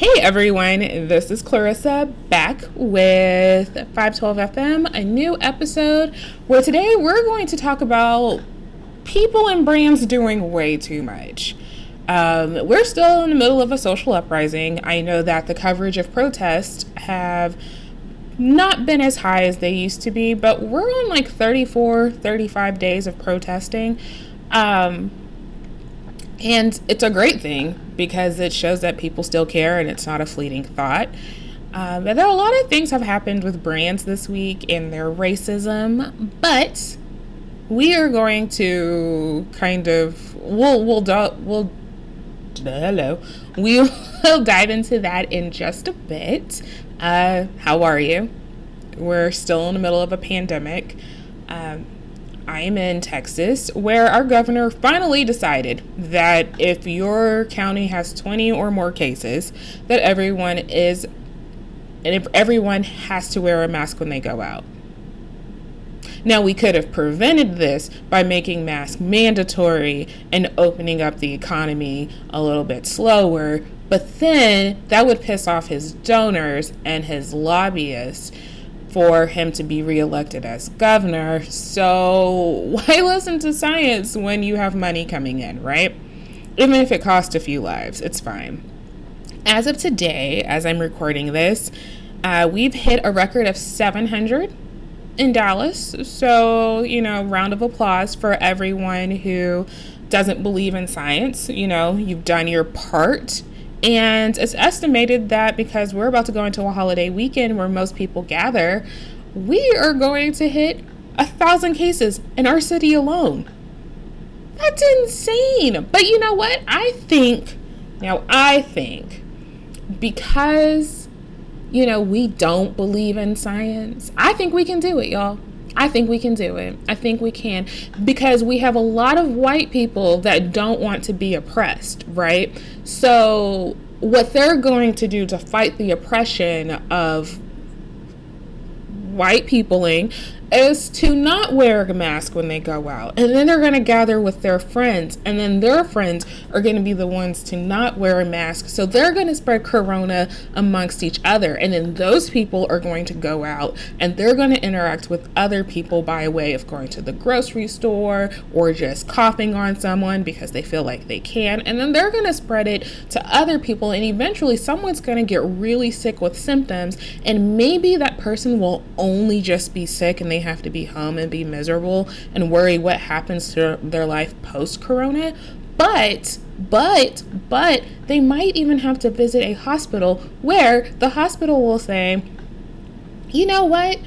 Hey everyone, this is Clarissa back with 512 FM, a new episode where today we're going to talk about people and brands doing way too much. Um, we're still in the middle of a social uprising. I know that the coverage of protests have not been as high as they used to be, but we're on like 34, 35 days of protesting. Um, and it's a great thing because it shows that people still care and it's not a fleeting thought. Um, are a lot of things have happened with brands this week and their racism, but we are going to kind of we'll we'll we'll hello we'll dive into that in just a bit. Uh, how are you? We're still in the middle of a pandemic. Um, I'm in Texas, where our governor finally decided that if your county has 20 or more cases, that everyone is and if everyone has to wear a mask when they go out. Now, we could have prevented this by making masks mandatory and opening up the economy a little bit slower, but then that would piss off his donors and his lobbyists for him to be reelected as governor. So, why listen to science when you have money coming in, right? Even if it costs a few lives, it's fine. As of today, as I'm recording this, uh, we've hit a record of 700 in Dallas. So, you know, round of applause for everyone who doesn't believe in science. You know, you've done your part and it's estimated that because we're about to go into a holiday weekend where most people gather, we are going to hit a thousand cases in our city alone. That's insane. But you know what? I think, now I think, because, you know, we don't believe in science, I think we can do it, y'all. I think we can do it. I think we can because we have a lot of white people that don't want to be oppressed, right? So, what they're going to do to fight the oppression of white peopling is to not wear a mask when they go out. And then they're going to gather with their friends. And then their friends are going to be the ones to not wear a mask. So they're going to spread corona amongst each other. And then those people are going to go out and they're going to interact with other people by way of going to the grocery store or just coughing on someone because they feel like they can. And then they're going to spread it to other people. And eventually someone's going to get really sick with symptoms. And maybe that person will only just be sick and they have to be home and be miserable and worry what happens to their life post corona. But, but, but they might even have to visit a hospital where the hospital will say, you know what?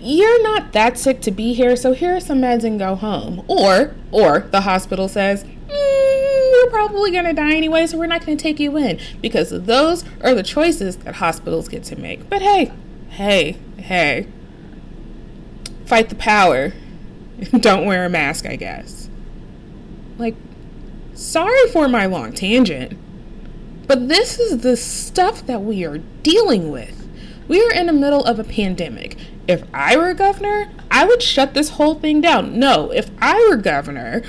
You're not that sick to be here, so here are some meds and go home. Or, or the hospital says, mm, you're probably going to die anyway, so we're not going to take you in. Because those are the choices that hospitals get to make. But hey, hey, hey, fight the power. Don't wear a mask, I guess. Like, sorry for my long tangent, but this is the stuff that we are dealing with. We are in the middle of a pandemic. If I were governor, I would shut this whole thing down. No, if I were governor,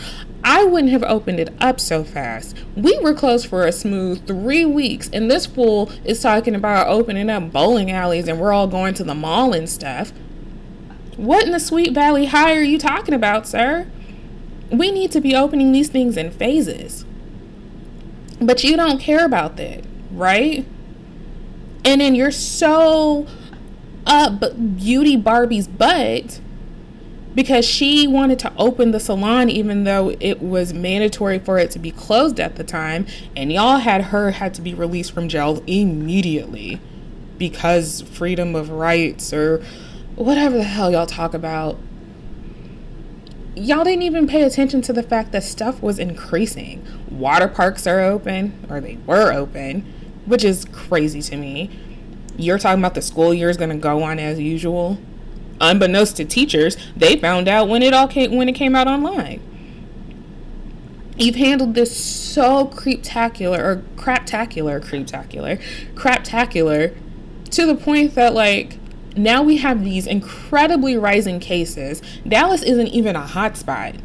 I wouldn't have opened it up so fast. We were closed for a smooth three weeks, and this fool is talking about opening up bowling alleys and we're all going to the mall and stuff. What in the Sweet Valley High are you talking about, sir? We need to be opening these things in phases. But you don't care about that, right? And then you're so up Beauty Barbie's butt because she wanted to open the salon even though it was mandatory for it to be closed at the time and y'all had her had to be released from jail immediately because freedom of rights or whatever the hell y'all talk about, y'all didn't even pay attention to the fact that stuff was increasing. Water parks are open, or they were open, which is crazy to me. You're talking about the school year is going to go on as usual. Unbeknownst to teachers, they found out when it all came when it came out online. You've handled this so creeptacular or craptacular, creeptacular, craptacular, to the point that like now we have these incredibly rising cases. Dallas isn't even a hotspot.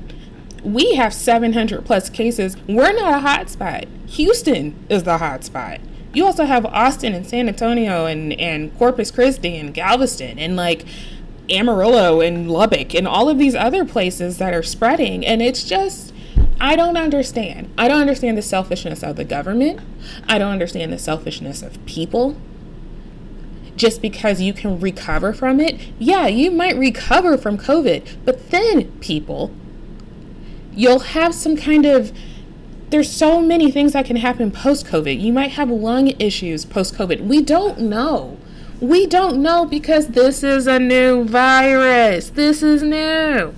We have 700 plus cases. We're not a hotspot. Houston is the hotspot. you also have Austin and San Antonio and, and Corpus Christi and Galveston and like Amarillo and Lubbock and all of these other places that are spreading. And it's just, I don't understand. I don't understand the selfishness of the government. I don't understand the selfishness of people. Just because you can recover from it, yeah, you might recover from COVID, but then people, you'll have some kind of there's so many things that can happen post COVID. You might have lung issues post COVID. We don't know. We don't know because this is a new virus. This is new.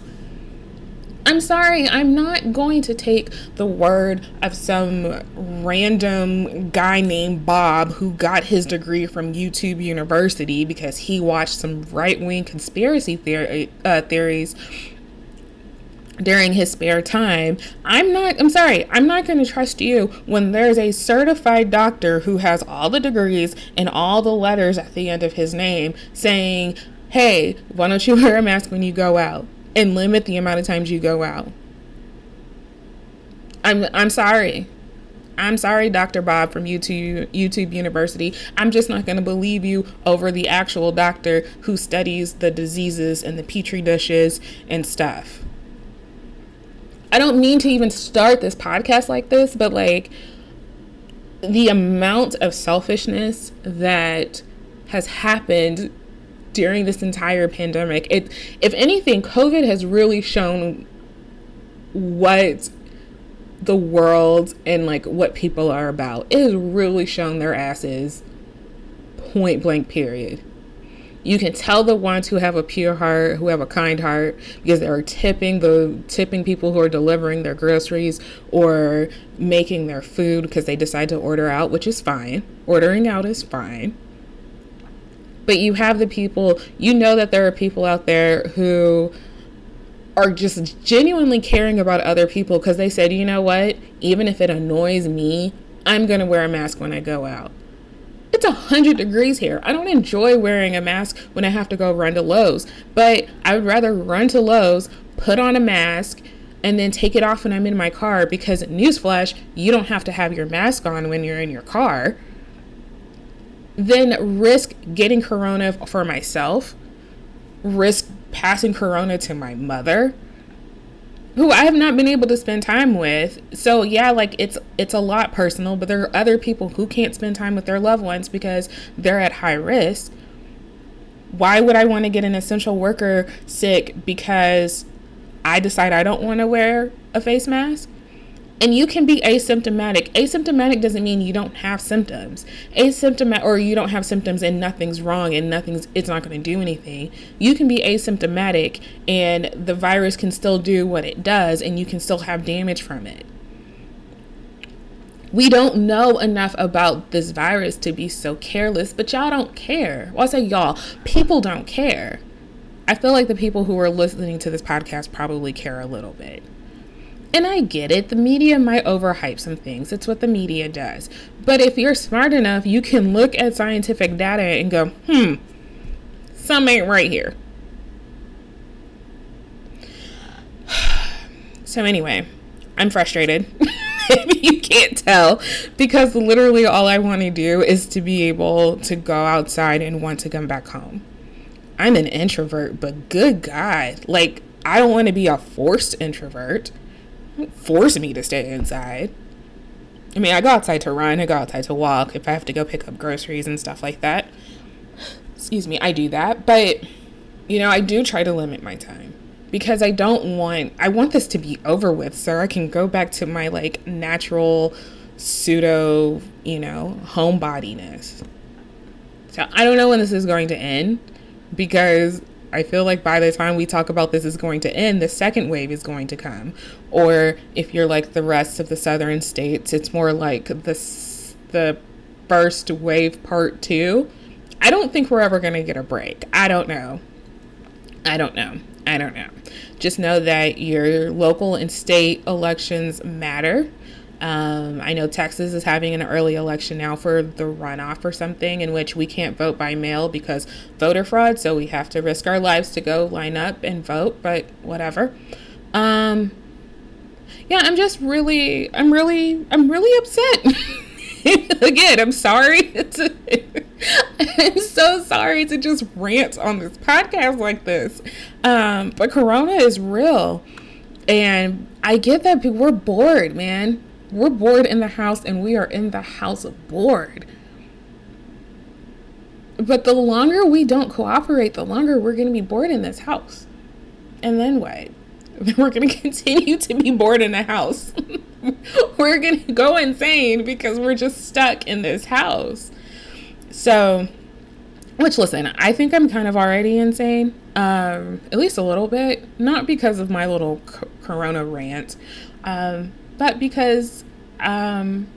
I'm sorry, I'm not going to take the word of some random guy named Bob who got his degree from YouTube University because he watched some right wing conspiracy theory, uh, theories during his spare time. I'm not, I'm sorry, I'm not going to trust you when there's a certified doctor who has all the degrees and all the letters at the end of his name saying, hey, why don't you wear a mask when you go out and limit the amount of times you go out? I'm, I'm sorry. I'm sorry, Dr. Bob from YouTube, YouTube University. I'm just not going to believe you over the actual doctor who studies the diseases and the petri dishes and stuff. I don't mean to even start this podcast like this, but like the amount of selfishness that has happened during this entire pandemic. It if anything, COVID has really shown what the world and like what people are about. It has really shown their asses point blank period. You can tell the ones who have a pure heart, who have a kind heart, because they're tipping the tipping people who are delivering their groceries or making their food because they decide to order out, which is fine. Ordering out is fine. But you have the people, you know that there are people out there who are just genuinely caring about other people because they said, you know what, even if it annoys me, I'm going to wear a mask when I go out. It's 100 degrees here. I don't enjoy wearing a mask when I have to go run to Lowe's, but I would rather run to Lowe's, put on a mask, and then take it off when I'm in my car because, newsflash, you don't have to have your mask on when you're in your car. Then risk getting corona for myself, risk passing corona to my mother who I have not been able to spend time with. So yeah, like it's it's a lot personal, but there are other people who can't spend time with their loved ones because they're at high risk. Why would I want to get an essential worker sick because I decide I don't want to wear a face mask? And you can be asymptomatic. Asymptomatic doesn't mean you don't have symptoms. Asymptomatic or you don't have symptoms and nothing's wrong and nothing's it's not going to do anything. You can be asymptomatic and the virus can still do what it does and you can still have damage from it. We don't know enough about this virus to be so careless, but y'all don't care. Well, I say y'all, people don't care. I feel like the people who are listening to this podcast probably care a little bit. And I get it, the media might overhype some things. It's what the media does. But if you're smart enough, you can look at scientific data and go, hmm, some ain't right here. So, anyway, I'm frustrated. You can't tell because literally all I want to do is to be able to go outside and want to come back home. I'm an introvert, but good God, like, I don't want to be a forced introvert force me to stay inside. I mean, I go outside to run, I go outside to walk if I have to go pick up groceries and stuff like that. Excuse me, I do that. But, you know, I do try to limit my time because I don't want, I want this to be over with so I can go back to my like natural pseudo, you know, homebodiness. So I don't know when this is going to end because I feel like by the time we talk about this is going to end, the second wave is going to come. Or if you're like the rest of the southern states, it's more like the the first wave part 2. I don't think we're ever going to get a break. I don't know. I don't know. I don't know. Just know that your local and state elections matter. Um, I know Texas is having an early election now for the runoff or something in which we can't vote by mail because voter fraud, so we have to risk our lives to go line up and vote, but whatever. Um, yeah, I'm just really, I'm really, I'm really upset. again, I'm sorry. To, I'm so sorry to just rant on this podcast like this. Um, but Corona is real. And I get that we're bored, man. We're bored in the house and we are in the house bored. But the longer we don't cooperate, the longer we're going to be bored in this house. And then what? We're going to continue to be bored in the house. we're going to go insane because we're just stuck in this house. So, which listen, I think I'm kind of already insane, um, at least a little bit. Not because of my little corona rant, um, but because um,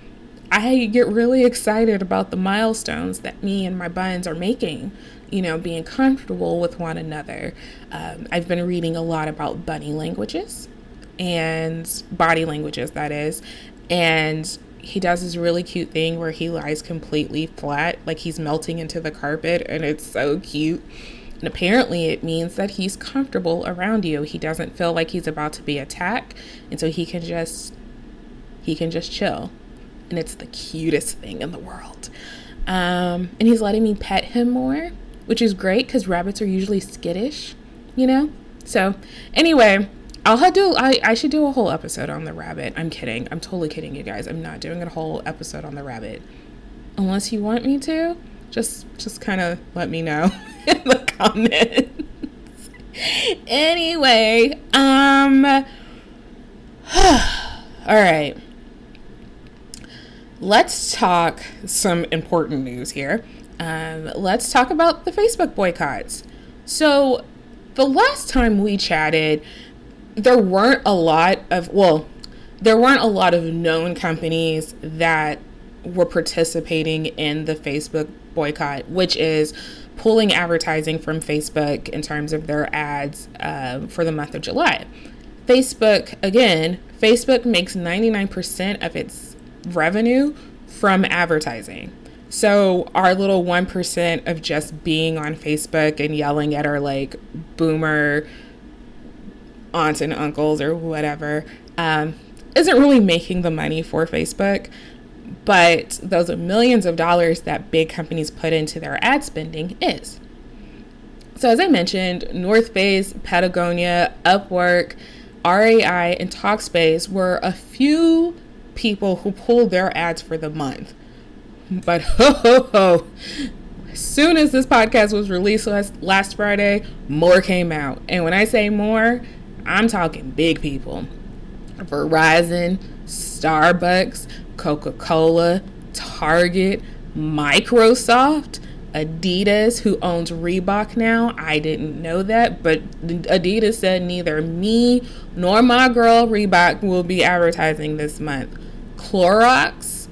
I get really excited about the milestones that me and my buns are making. You know, being comfortable with one another. Um, I've been reading a lot about bunny languages and body languages, that is. And he does this really cute thing where he lies completely flat, like he's melting into the carpet, and it's so cute. And apparently, it means that he's comfortable around you. He doesn't feel like he's about to be attacked, and so he can just he can just chill. And it's the cutest thing in the world. Um, and he's letting me pet him more, which is great because rabbits are usually skittish, you know. So anyway, I'll do I, I should do a whole episode on the rabbit. I'm kidding. I'm totally kidding you guys. I'm not doing a whole episode on the rabbit. Unless you want me to, just just kind of let me know in the comments. anyway, um all right. Let's talk some important news here. Um, let's talk about the Facebook boycotts. So, the last time we chatted, there weren't a lot of, well, there weren't a lot of known companies that were participating in the Facebook boycott, which is pulling advertising from Facebook in terms of their ads uh, for the month of July. Facebook, again, Facebook makes 99% of its revenue from advertising. So, our little 1% of just being on Facebook and yelling at our like boomer aunts and uncles or whatever um, isn't really making the money for Facebook. But those millions of dollars that big companies put into their ad spending is. So, as I mentioned, North Face, Patagonia, Upwork, REI, and Talkspace were a few people who pulled their ads for the month. But ho ho ho, as soon as this podcast was released last, last Friday, more came out. And when I say more, I'm talking big people Verizon, Starbucks, Coca Cola, Target, Microsoft, Adidas, who owns Reebok now. I didn't know that, but Adidas said neither me nor my girl Reebok will be advertising this month. Clorox,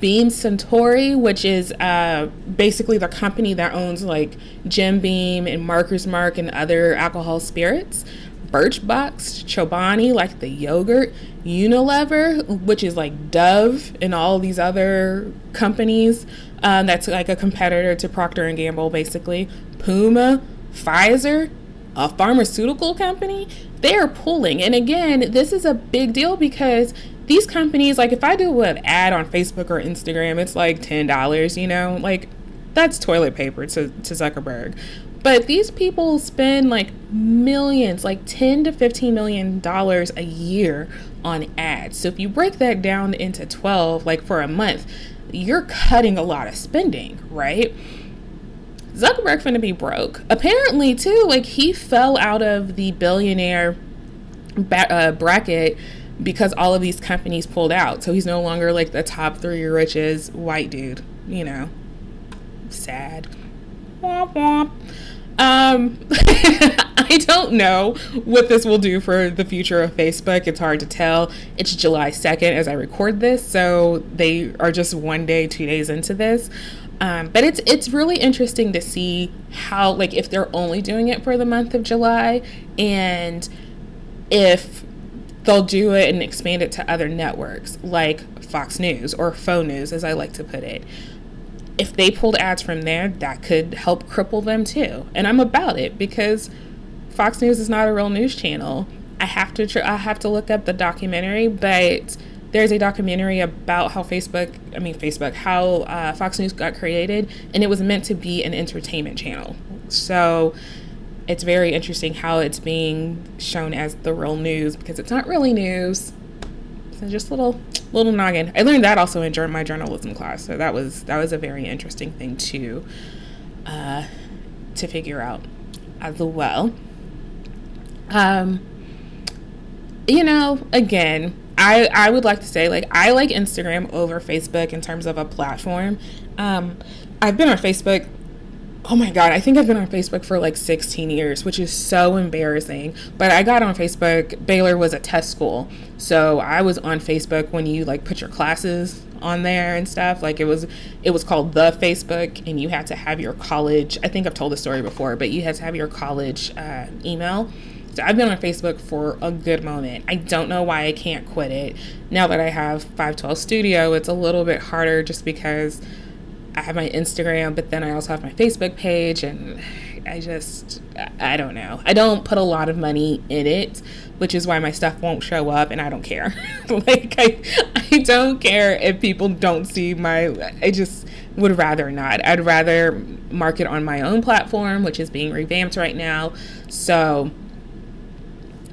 Beam Suntory, which is uh, basically the company that owns like Jim Beam and Maker's Mark and other alcohol spirits. Birchbox, Chobani, like the yogurt, Unilever, which is like Dove and all these other companies. Um, that's like a competitor to Procter and Gamble, basically. Puma, Pfizer, a pharmaceutical company, they are pulling. And again, this is a big deal because these companies, like if I do an ad on Facebook or Instagram, it's like $10, you know, like that's toilet paper to, to Zuckerberg. But these people spend like millions, like 10 to 15 million dollars a year on ads. So if you break that down into 12, like for a month, you're cutting a lot of spending, right? Zuckerberg finna be broke. Apparently, too, like he fell out of the billionaire ba- uh, bracket because all of these companies pulled out. So he's no longer like the top three richest white dude, you know. Sad. Womp womp. Um, I don't know what this will do for the future of Facebook. It's hard to tell. It's July 2nd as I record this, so they are just one day, two days into this. Um, but it's it's really interesting to see how like if they're only doing it for the month of July and if they'll do it and expand it to other networks like Fox News or Faux News as I like to put it if they pulled ads from there, that could help cripple them too. And I'm about it because Fox News is not a real news channel. I have to tr- I have to look up the documentary, but there's a documentary about how Facebook, I mean, Facebook, how uh, Fox News got created, and it was meant to be an entertainment channel. So it's very interesting how it's being shown as the real news because it's not really news. So just little little noggin. I learned that also in my journalism class, so that was that was a very interesting thing to uh, to figure out as well. Um, you know, again, I I would like to say like I like Instagram over Facebook in terms of a platform. Um, I've been on Facebook. Oh my god, I think I've been on Facebook for like 16 years, which is so embarrassing. But I got on Facebook. Baylor was a test school, so I was on Facebook when you like put your classes on there and stuff. Like it was it was called the Facebook, and you had to have your college. I think I've told the story before, but you had to have your college uh, email So I've been on Facebook for a good moment. I don't know why I can't quit it. Now that I have 512 Studio, it's a little bit harder just because I have my Instagram, but then I also have my Facebook page, and I just, I don't know. I don't put a lot of money in it, which is why my stuff won't show up, and I don't care. like, I, I don't care if people don't see my, I just would rather not. I'd rather market on my own platform, which is being revamped right now. So,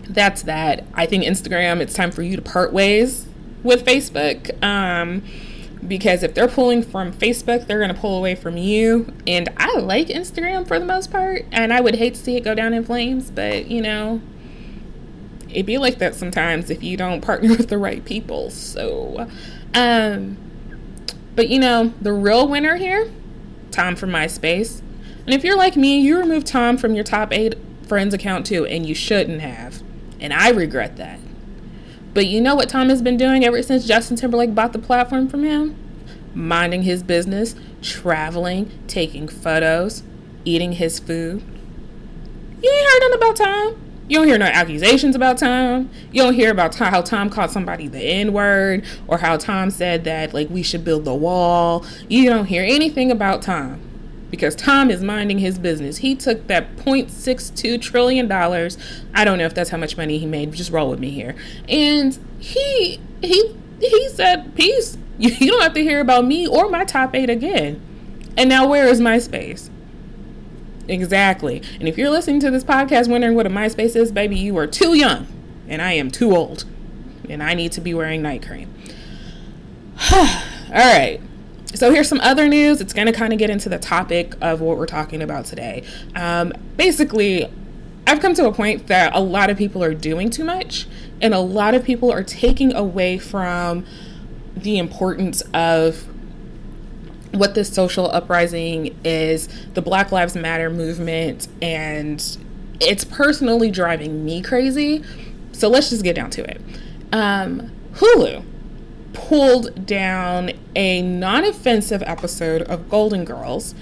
that's that. I think Instagram, it's time for you to part ways with Facebook. Um, because if they're pulling from Facebook, they're going to pull away from you. And I like Instagram for the most part, and I would hate to see it go down in flames, but you know, it'd be like that sometimes if you don't partner with the right people. So, um, but you know, the real winner here, Tom from MySpace. And if you're like me, you removed Tom from your top eight friends account too, and you shouldn't have. And I regret that. But you know what Tom has been doing ever since Justin Timberlake bought the platform from him? Minding his business, traveling, taking photos, eating his food. You ain't heard nothing about Tom. You don't hear no accusations about Tom. You don't hear about how Tom called somebody the N word or how Tom said that like we should build the wall. You don't hear anything about Tom because Tom is minding his business. He took that 0.62 trillion dollars. I don't know if that's how much money he made. Just roll with me here. And he he he said, "Peace. You, don't have to hear about me or my top 8 again." And now where is MySpace? Exactly. And if you're listening to this podcast wondering what a MySpace is, baby, you are too young and I am too old. And I need to be wearing night cream. All right. So here's some other news. It's going to kind of get into the topic of what we're talking about today. Um, basically, I've come to a point that a lot of people are doing too much, and a lot of people are taking away from the importance of what this social uprising is, the Black Lives Matter movement, and it's personally driving me crazy. So let's just get down to it. Um, Hulu pulled down a non offensive episode of Golden Girls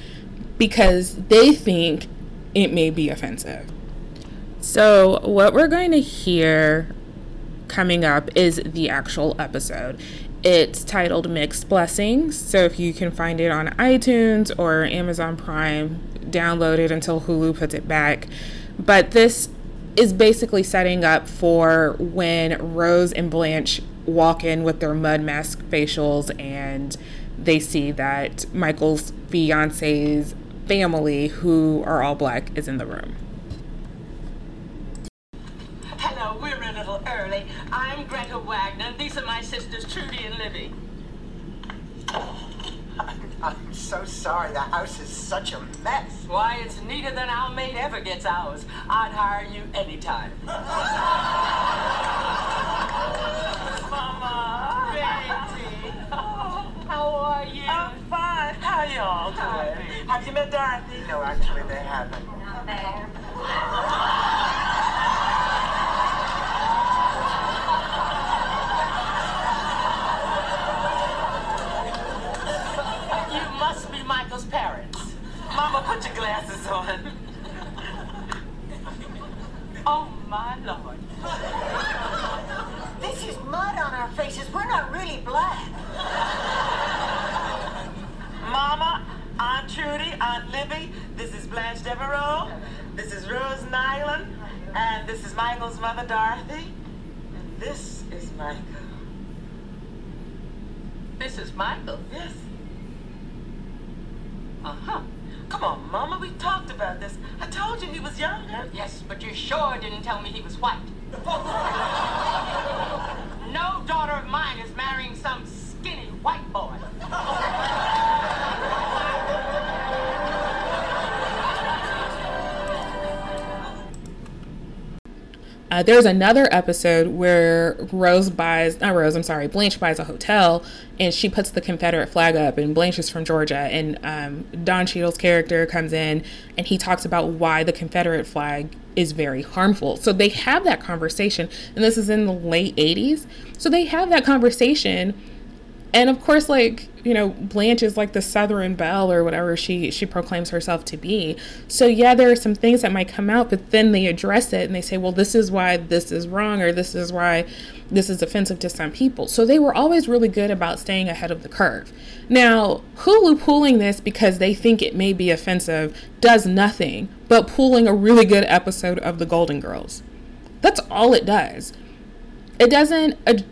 because they think it may be offensive. So, what we're going to hear coming up is the actual episode. It's titled Mixed Blessings. So, if you can find it on iTunes or Amazon Prime, download it until Hulu puts it back. But this is basically setting up for when Rose and Blanche walk in with their mud mask facials and they see that Michael's fiance's family, who are all black, is in the room. Hello, we're a little early. I'm Greta Wagner. These are my sisters, Trudy and Livy. I'm so sorry. The house is such a mess. Why, it's neater than our maid ever gets ours. I'd hire you anytime. Mama, baby. How are you? I'm fine. How y'all doing? Have you met Dorothy? No, actually, they haven't. You must be Michael's parents. Mama, put your glasses on. Oh, my Lord. This is mud on our faces. We're not really black. Mama, Aunt Trudy, Aunt Libby, this is Blanche Devereaux, this is Rose Nyland, and this is Michael's mother, Dorothy, and this is Michael. Mrs. Michael. Yes. Uh-huh. Come on, Mama, we talked about this. I told you he was younger. Yes, but you sure didn't tell me he was white. no daughter of mine is Uh, there's another episode where Rose buys, not Rose, I'm sorry, Blanche buys a hotel and she puts the Confederate flag up. And Blanche is from Georgia. And um, Don Cheadle's character comes in and he talks about why the Confederate flag is very harmful. So they have that conversation. And this is in the late 80s. So they have that conversation and of course like you know blanche is like the southern belle or whatever she she proclaims herself to be. So yeah there are some things that might come out but then they address it and they say well this is why this is wrong or this is why this is offensive to some people. So they were always really good about staying ahead of the curve. Now hulu pulling this because they think it may be offensive does nothing but pulling a really good episode of the golden girls. That's all it does. It doesn't ad-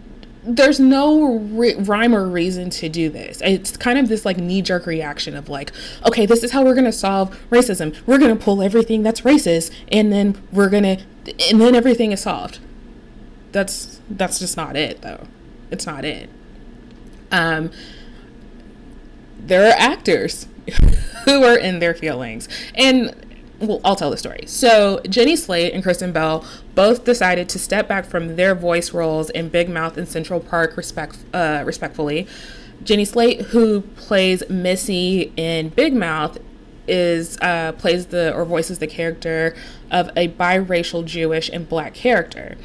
there's no ri- rhyme or reason to do this. It's kind of this like knee jerk reaction of like, okay, this is how we're going to solve racism. We're going to pull everything that's racist and then we're going to and then everything is solved. That's that's just not it though. It's not it. Um there are actors who are in their feelings. And well, I'll tell the story. So, Jenny Slate and Kristen Bell both decided to step back from their voice roles in Big Mouth and Central Park, respect, uh, respectfully. Jenny Slate, who plays Missy in Big Mouth, is uh, plays the or voices the character of a biracial Jewish and black character.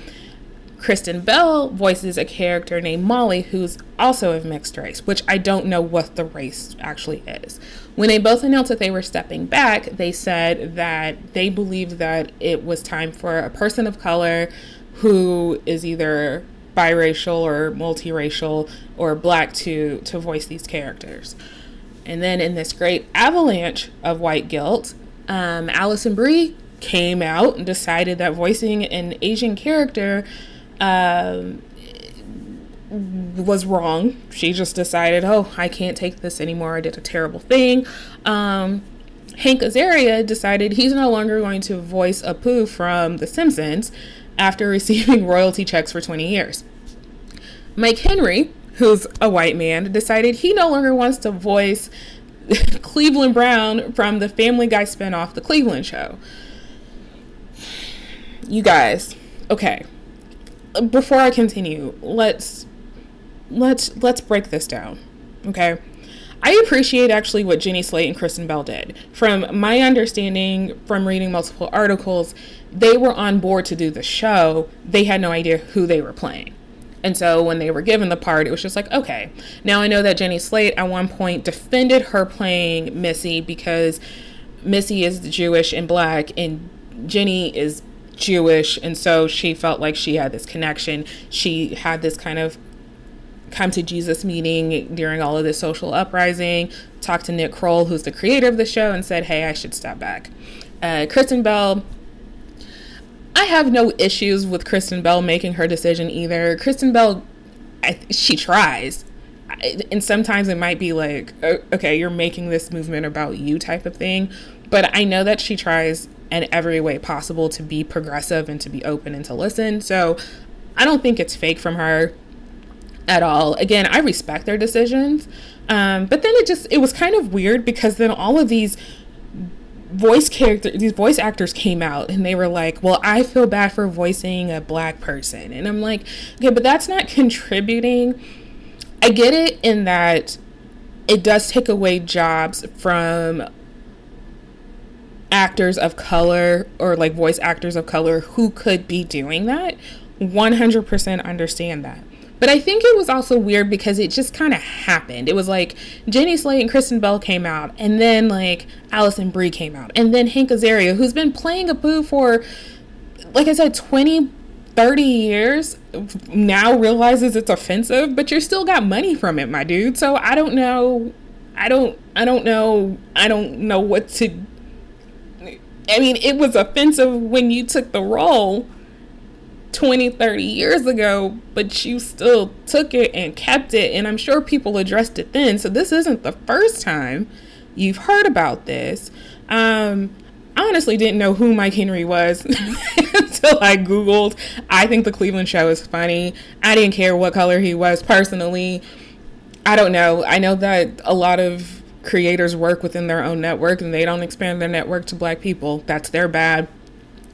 Kristen Bell voices a character named Molly who's also of mixed race, which I don't know what the race actually is. When they both announced that they were stepping back, they said that they believed that it was time for a person of color who is either biracial or multiracial or black to to voice these characters. And then in this great avalanche of white guilt, um, Alison Brie came out and decided that voicing an Asian character um, was wrong. She just decided, oh, I can't take this anymore. I did a terrible thing. Um, Hank Azaria decided he's no longer going to voice Apu from The Simpsons after receiving royalty checks for 20 years. Mike Henry, who's a white man, decided he no longer wants to voice Cleveland Brown from the Family Guy spinoff, The Cleveland Show. You guys, okay. Before I continue, let's let's let's break this down. Okay? I appreciate actually what Jenny Slate and Kristen Bell did. From my understanding from reading multiple articles, they were on board to do the show. They had no idea who they were playing. And so when they were given the part, it was just like, okay. Now I know that Jenny Slate at one point defended her playing Missy because Missy is Jewish and black, and Jenny is Jewish. And so she felt like she had this connection. She had this kind of come to Jesus meeting during all of this social uprising, talked to Nick Kroll, who's the creator of the show, and said, hey, I should step back. Uh, Kristen Bell I have no issues with Kristen Bell making her decision either. Kristen Bell, I, she tries. And sometimes it might be like, okay, you're making this movement about you type of thing. But I know that she tries in every way possible to be progressive and to be open and to listen. So I don't think it's fake from her at all. Again, I respect their decisions. Um, but then it just, it was kind of weird because then all of these voice character these voice actors came out and they were like well i feel bad for voicing a black person and i'm like okay but that's not contributing i get it in that it does take away jobs from actors of color or like voice actors of color who could be doing that 100% understand that but I think it was also weird because it just kind of happened. It was like Jenny Slate and Kristen Bell came out, and then like Alison Brie came out, and then Hank Azaria, who's been playing Apu for, like I said, 20, 30 years, now realizes it's offensive, but you're still got money from it, my dude. So I don't know. I don't, I don't know. I don't know what to. I mean, it was offensive when you took the role 20, 30 years ago, but you still took it and kept it. And I'm sure people addressed it then. So this isn't the first time you've heard about this. Um, I honestly didn't know who Mike Henry was until I Googled. I think the Cleveland show is funny. I didn't care what color he was personally. I don't know. I know that a lot of creators work within their own network and they don't expand their network to black people. That's their bad.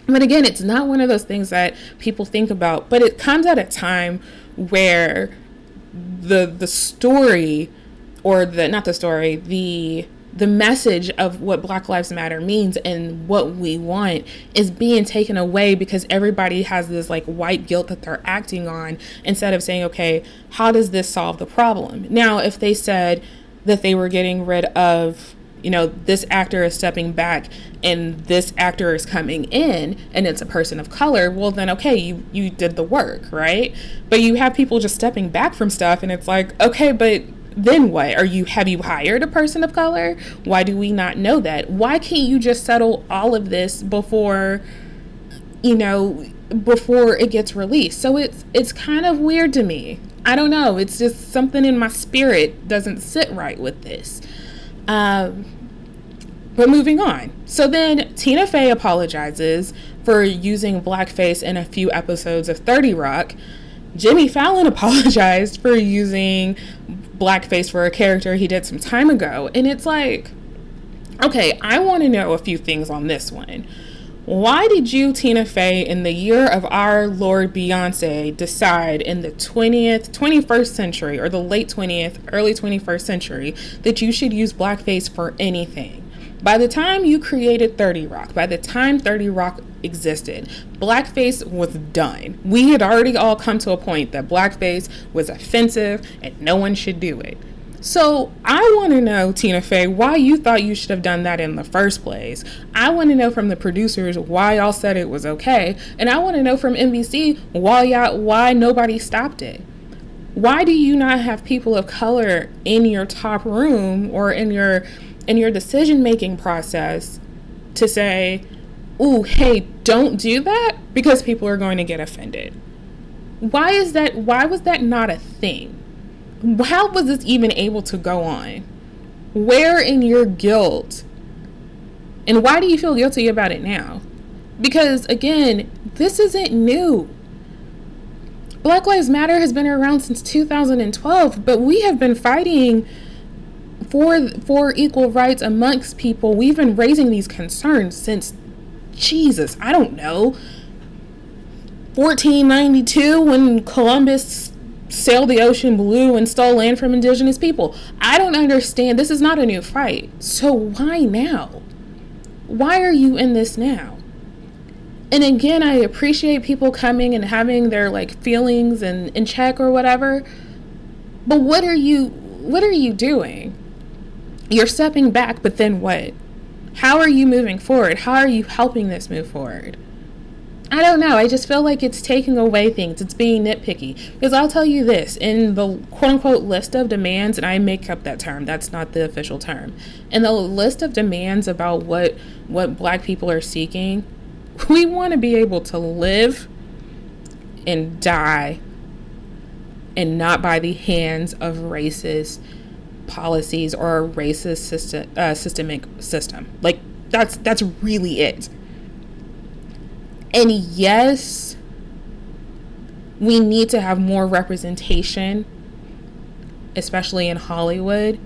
But again, it's not one of those things that people think about, but it comes at a time where the the story or the not the story, the the message of what Black Lives Matter means and what we want is being taken away because everybody has this like white guilt that they're acting on instead of saying, okay, how does this solve the problem? Now, if they said that they were getting rid of, you know, this actor is stepping back and this actor is coming in and it's a person of color, well then okay, you you did the work, right? But you have people just stepping back from stuff and it's like, okay, but then what? Are you have you hired a person of color? Why do we not know that? Why can't you just settle all of this before you know before it gets released? So it's it's kind of weird to me. I don't know. It's just something in my spirit doesn't sit right with this. Um, but moving on. So then Tina Fey apologizes for using blackface in a few episodes of 30 Rock. Jimmy Fallon apologized for using blackface for a character he did some time ago. And it's like, okay, I want to know a few things on this one. Why did you, Tina Fey, in the year of our Lord Beyonce, decide in the 20th, 21st century, or the late 20th, early 21st century, that you should use blackface for anything? By the time you created 30 Rock, by the time 30 Rock existed, blackface was done. We had already all come to a point that blackface was offensive and no one should do it. So I want to know, Tina Fey, why you thought you should have done that in the first place. I want to know from the producers why y'all said it was okay, and I want to know from NBC why y'all why nobody stopped it. Why do you not have people of color in your top room or in your in your decision making process to say, "Ooh, hey, don't do that," because people are going to get offended. Why is that? Why was that not a thing? How was this even able to go on? Where in your guilt? And why do you feel guilty about it now? Because again, this isn't new. Black Lives Matter has been around since 2012, but we have been fighting for for equal rights amongst people. We've been raising these concerns since Jesus, I don't know. 1492 when Columbus sailed the ocean blue and stole land from indigenous people. I don't understand. This is not a new fight. So why now? Why are you in this now? And again, I appreciate people coming and having their like feelings and in check or whatever. But what are you what are you doing? You're stepping back, but then what? How are you moving forward? How are you helping this move forward? I don't know. I just feel like it's taking away things. It's being nitpicky. Because I'll tell you this in the quote unquote list of demands, and I make up that term, that's not the official term. In the list of demands about what, what black people are seeking, we want to be able to live and die and not by the hands of racist policies or a racist system, uh, systemic system. Like that's that's really it. And yes, we need to have more representation, especially in Hollywood,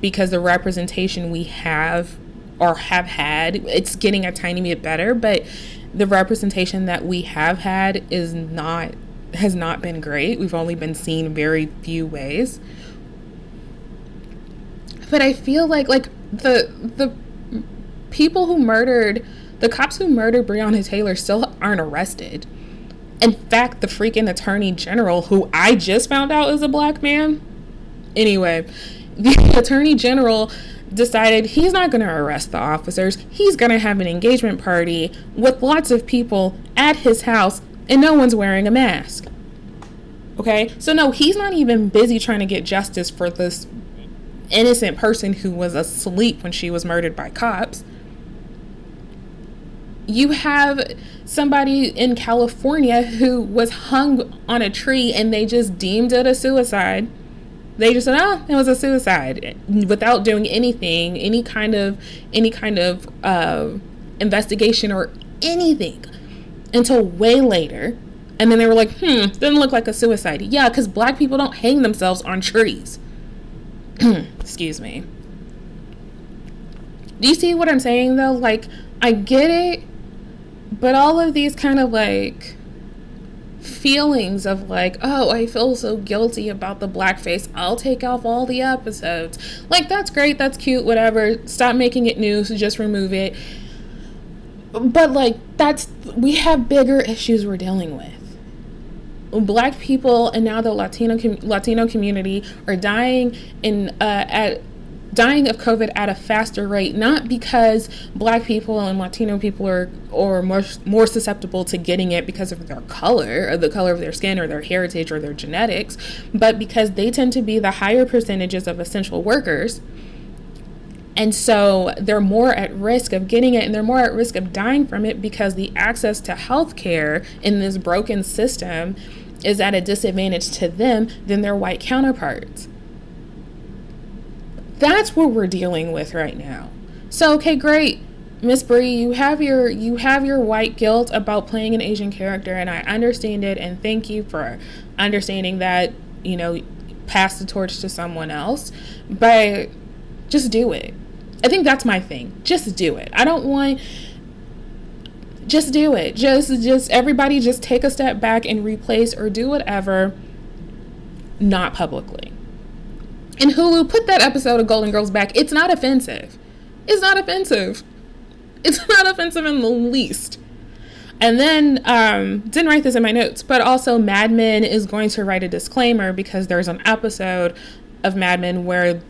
because the representation we have or have had, it's getting a tiny bit better, but the representation that we have had is not has not been great. We've only been seen very few ways but I feel like like the the people who murdered the cops who murdered Breonna Taylor still aren't arrested. In fact, the freaking attorney general, who I just found out is a black man. Anyway, the attorney general decided he's not going to arrest the officers. He's going to have an engagement party with lots of people at his house, and no one's wearing a mask. Okay? So, no, he's not even busy trying to get justice for this innocent person who was asleep when she was murdered by cops. You have somebody in California who was hung on a tree and they just deemed it a suicide. They just said, "Oh, it was a suicide," without doing anything, any kind of, any kind of uh, investigation or anything, until way later. And then they were like, "Hmm, didn't look like a suicide." Yeah, because black people don't hang themselves on trees. Excuse me. Do you see what I'm saying though? Like, I get it, but all of these kind of like feelings of like, oh, I feel so guilty about the blackface. I'll take off all the episodes. Like, that's great, that's cute, whatever. Stop making it news, just remove it. But like, that's we have bigger issues we're dealing with black people and now the Latino com- Latino community are dying in uh, at dying of COVID at a faster rate, not because black people and Latino people are or more more susceptible to getting it because of their color or the color of their skin or their heritage or their genetics, but because they tend to be the higher percentages of essential workers. And so they're more at risk of getting it and they're more at risk of dying from it because the access to health care in this broken system is at a disadvantage to them than their white counterparts. That's what we're dealing with right now. So okay, great. Miss Brie, you have your you have your white guilt about playing an Asian character and I understand it and thank you for understanding that, you know, pass the torch to someone else. But just do it. I think that's my thing. Just do it. I don't want just do it. Just just everybody just take a step back and replace or do whatever not publicly. And Hulu put that episode of Golden Girls back. It's not offensive. It's not offensive. It's not offensive in the least. And then, um, didn't write this in my notes, but also Mad Men is going to write a disclaimer because there's an episode of Mad Men where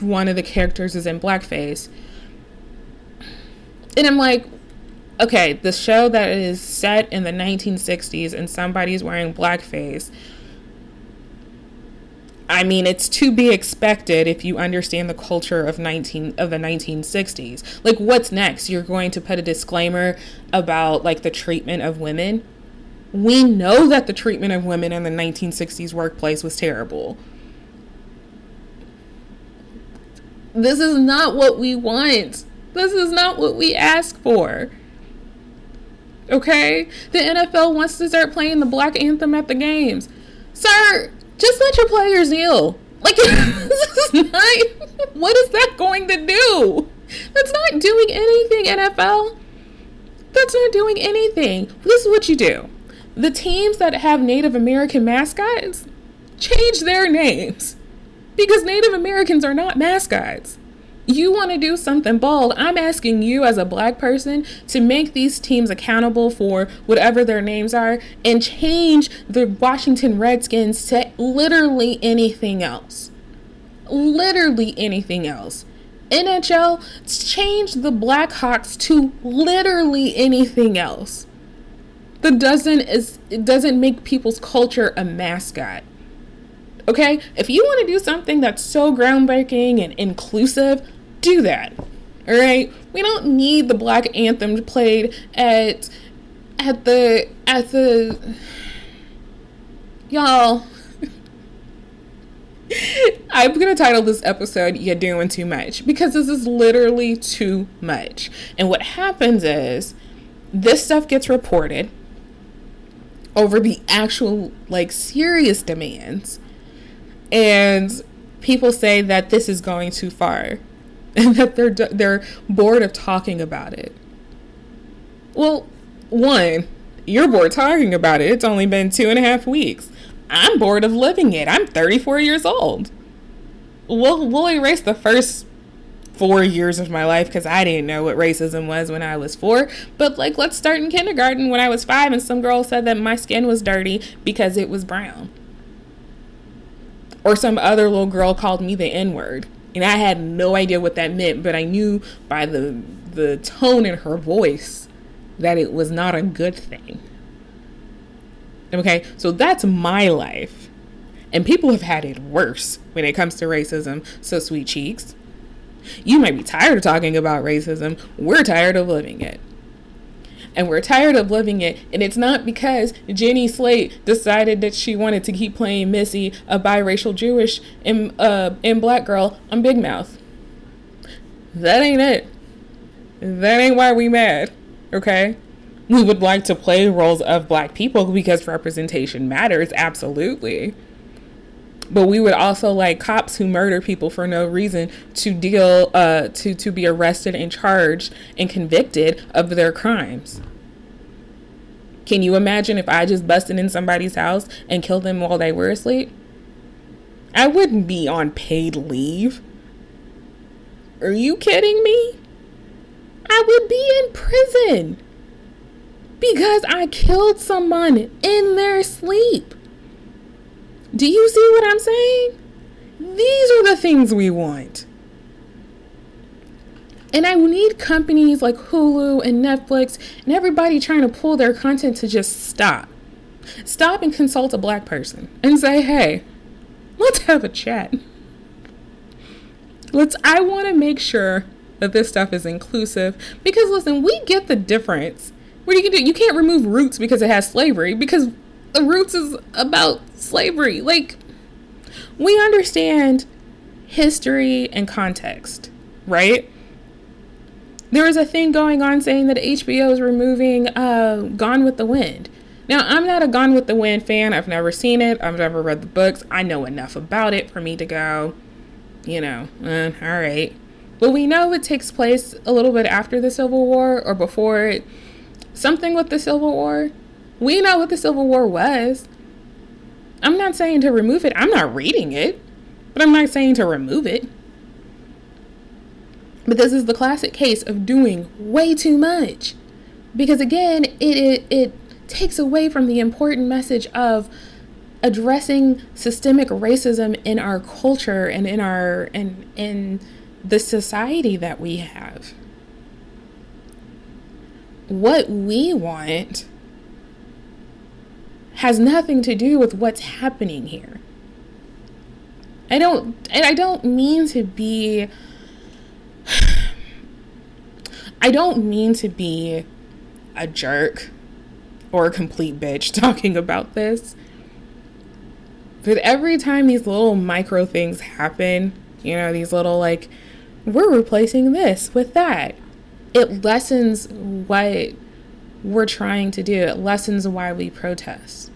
one of the characters is in blackface. And I'm like, okay, the show that is set in the 1960s and somebody's wearing blackface I mean, it's to be expected if you understand the culture of 19 of the 1960s. Like what's next? You're going to put a disclaimer about like the treatment of women? We know that the treatment of women in the 1960s workplace was terrible. This is not what we want. This is not what we ask for. Okay? The NFL wants to start playing the black anthem at the games. Sir, just let your players kneel. Like, not, what is that going to do? That's not doing anything, NFL. That's not doing anything. This is what you do. The teams that have Native American mascots change their names because Native Americans are not mascots you want to do something bold, I'm asking you as a black person to make these teams accountable for whatever their names are and change the Washington Redskins to literally anything else. Literally anything else. NHL, change the Blackhawks to literally anything else. That doesn't is it doesn't make people's culture a mascot. Okay? If you want to do something that's so groundbreaking and inclusive, do that. All right? We don't need the black anthem played at at the at the y'all I'm going to title this episode You're Doing Too Much because this is literally too much. And what happens is this stuff gets reported over the actual, like, serious demands. And people say that this is going too far and that they're they're bored of talking about it. Well, one, you're bored talking about it. It's only been two and a half weeks. I'm bored of living it. I'm 34 years old. We'll we'll erase the first four years of my life because I didn't know what racism was when I was four. But like, let's start in kindergarten when I was five, and some girl said that my skin was dirty because it was brown. Or some other little girl called me the N word and I had no idea what that meant, but I knew by the the tone in her voice that it was not a good thing. Okay, so that's my life. And people have had it worse when it comes to racism, so sweet cheeks. You might be tired of talking about racism. We're tired of living it. And we're tired of living it. And it's not because Jenny Slate decided that she wanted to keep playing Missy, a biracial Jewish and, uh, and black girl on Big Mouth. That ain't it. That ain't why we mad, okay? We would like to play roles of black people because representation matters, absolutely. But we would also like cops who murder people for no reason to deal uh to to be arrested and charged and convicted of their crimes. Can you imagine if I just busted in somebody's house and killed them while they were asleep? I wouldn't be on paid leave. Are you kidding me? I would be in prison because I killed someone in their sleep. Do you see what I'm saying? These are the things we want. And I need companies like Hulu and Netflix and everybody trying to pull their content to just stop. Stop and consult a black person and say, hey, let's have a chat. Let's, I want to make sure that this stuff is inclusive because listen, we get the difference. What are you do? You can't remove roots because it has slavery because the roots is about slavery. Like we understand history and context, right? There is a thing going on saying that HBO is removing uh, Gone with the Wind. Now, I'm not a Gone with the Wind fan. I've never seen it. I've never read the books. I know enough about it for me to go, you know, uh, all right. But we know it takes place a little bit after the Civil War or before it. Something with the Civil War. We know what the Civil War was. I'm not saying to remove it. I'm not reading it, but I'm not saying to remove it. But this is the classic case of doing way too much. Because again, it, it, it takes away from the important message of addressing systemic racism in our culture and in our and in the society that we have. What we want has nothing to do with what's happening here. I don't and I don't mean to be I don't mean to be a jerk or a complete bitch talking about this. But every time these little micro things happen, you know, these little like we're replacing this with that. It lessens what we're trying to do. It lessens why we protest.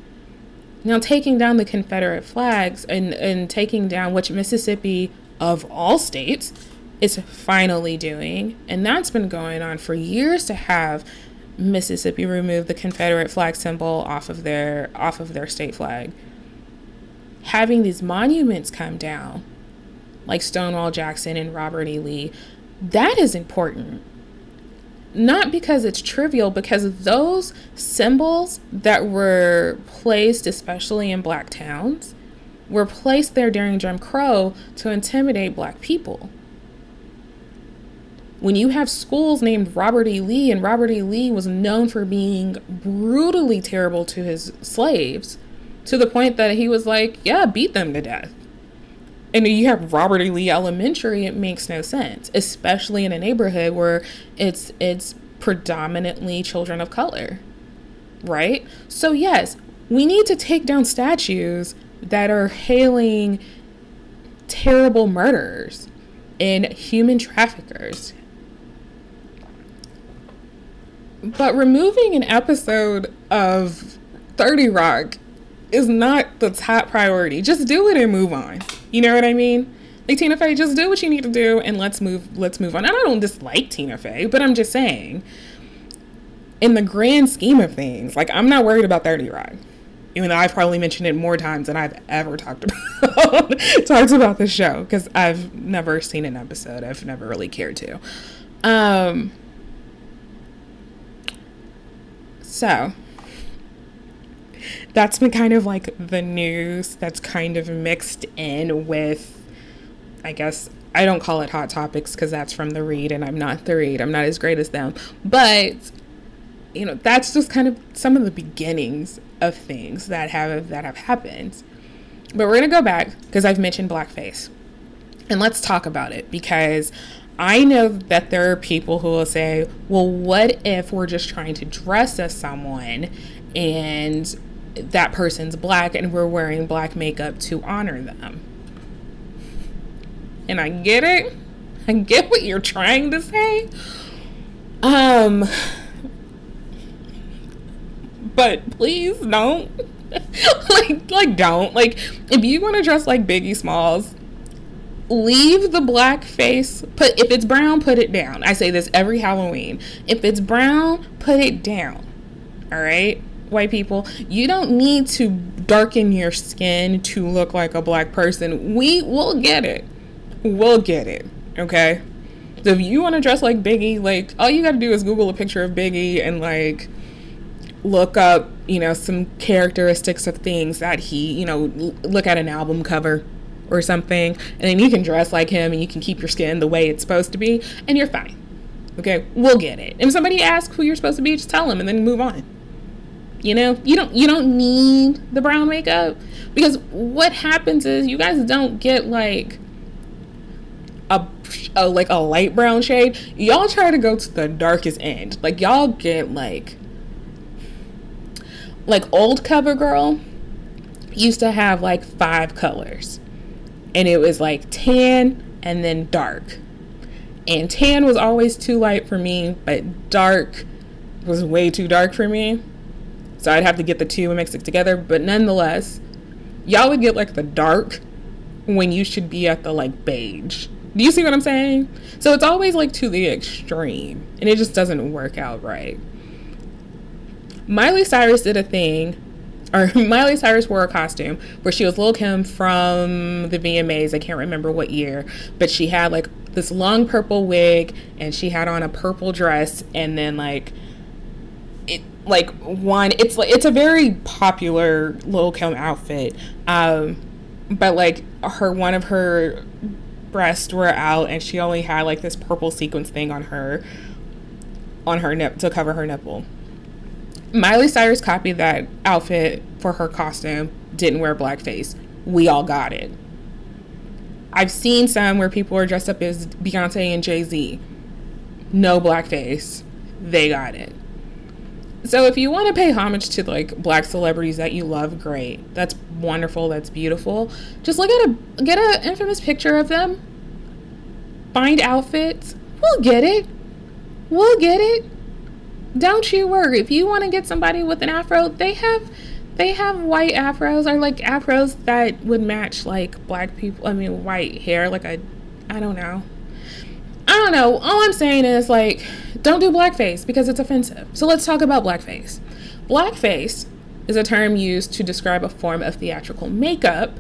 Now, taking down the Confederate flags and, and taking down which Mississippi, of all states, is finally doing, and that's been going on for years to have Mississippi remove the Confederate flag symbol off of their off of their state flag. Having these monuments come down like Stonewall Jackson and Robert E. Lee, that is important. Not because it's trivial, because those symbols that were placed, especially in black towns, were placed there during Jim Crow to intimidate black people. When you have schools named Robert E. Lee, and Robert E. Lee was known for being brutally terrible to his slaves, to the point that he was like, yeah, beat them to death and you have Robert E. Lee Elementary, it makes no sense, especially in a neighborhood where it's it's predominantly children of color. Right? So yes, we need to take down statues that are hailing terrible murderers and human traffickers. But removing an episode of 30 Rock is not the top priority. Just do it and move on. You know what I mean? Like Tina Fey, just do what you need to do and let's move let's move on. And I don't dislike Tina Fey, but I'm just saying in the grand scheme of things, like I'm not worried about 30 Rock. Even though I've probably mentioned it more times than I've ever talked about talked about the show because I've never seen an episode. I've never really cared to. Um so that's been kind of like the news that's kind of mixed in with, I guess, I don't call it hot topics because that's from the read and I'm not the read. I'm not as great as them. But, you know, that's just kind of some of the beginnings of things that have that have happened. But we're gonna go back because I've mentioned blackface. And let's talk about it because I know that there are people who will say, well, what if we're just trying to dress as someone and that person's black and we're wearing black makeup to honor them? And I get it. I get what you're trying to say. Um, but please don't. like, like, don't. Like, if you want to dress like Biggie Smalls, leave the black face. Put if it's brown, put it down. I say this every Halloween. If it's brown, put it down. All right, white people, you don't need to darken your skin to look like a black person. We will get it. We'll get it. Okay. So if you want to dress like Biggie, like all you got to do is Google a picture of Biggie and like look up, you know, some characteristics of things that he, you know, look at an album cover or something, and then you can dress like him and you can keep your skin the way it's supposed to be, and you're fine. Okay, we'll get it. And if somebody asks who you're supposed to be, just tell them and then move on. You know, you don't you don't need the brown makeup because what happens is you guys don't get like a, a like a light brown shade. Y'all try to go to the darkest end. Like y'all get like like old cover girl used to have like five colors and it was like tan and then dark. And tan was always too light for me, but dark was way too dark for me. So I'd have to get the two and mix it together. But nonetheless, y'all would get like the dark when you should be at the like beige. Do you see what I'm saying? So it's always like to the extreme, and it just doesn't work out right. Miley Cyrus did a thing or Miley Cyrus wore a costume where she was Lil Kim from the VMAs. I can't remember what year, but she had like this long purple wig and she had on a purple dress and then like like one it's like it's a very popular Lil Kim outfit. Um but like her one of her breasts were out and she only had like this purple sequence thing on her on her nip to cover her nipple. Miley Cyrus copied that outfit for her costume, didn't wear blackface. We all got it. I've seen some where people are dressed up as Beyonce and Jay Z. No blackface. They got it. So if you want to pay homage to like black celebrities that you love, great. That's wonderful. That's beautiful. Just look at a get an infamous picture of them. Find outfits. We'll get it. We'll get it don't you worry. If you want to get somebody with an afro, they have they have white afros or like afros that would match like black people. I mean, white hair. Like a, I don't know. I don't know. All I'm saying is like, don't do blackface because it's offensive. So let's talk about blackface. Blackface is a term used to describe a form of theatrical makeup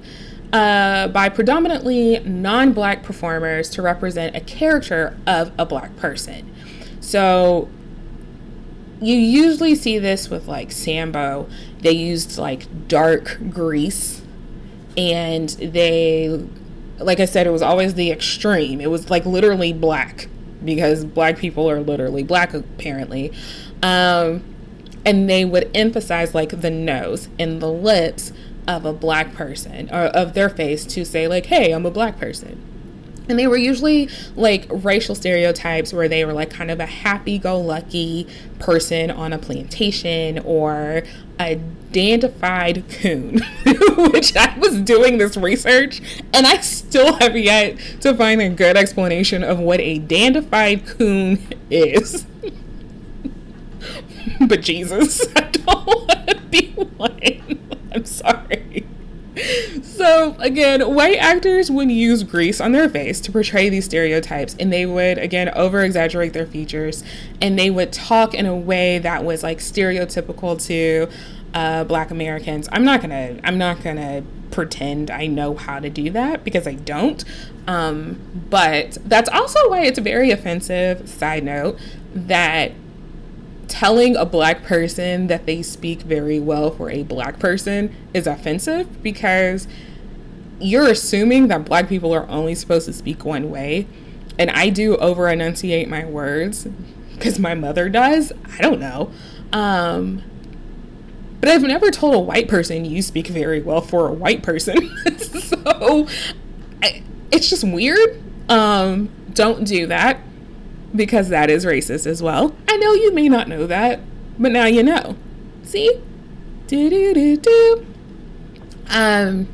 uh, by predominantly non black performers to represent a character of a black person. So you usually see this with like Sambo. They used like dark grease and they like I said it was always the extreme. It was like literally black because black people are literally black apparently. Um and they would emphasize like the nose and the lips of a black person or of their face to say like hey, I'm a black person. And they were usually like racial stereotypes where they were like kind of a happy go lucky person on a plantation or a dandified coon, which I was doing this research and I still have yet to find a good explanation of what a dandified coon is. but Jesus, I don't want to be one. I'm sorry so again, white actors would use grease on their face to portray these stereotypes, and they would again over exaggerate their features, and they would talk in a way that was like stereotypical to uh, Black Americans. I'm not gonna. I'm not gonna pretend I know how to do that because I don't. Um, but that's also why it's very offensive. Side note that telling a black person that they speak very well for a black person is offensive because you're assuming that black people are only supposed to speak one way. And I do over enunciate my words because my mother does. I don't know. Um, but I've never told a white person you speak very well for a white person. so I, it's just weird. Um, Don't do that because that is racist as well. I know you may not know that, but now you know. See? Do do do do. Um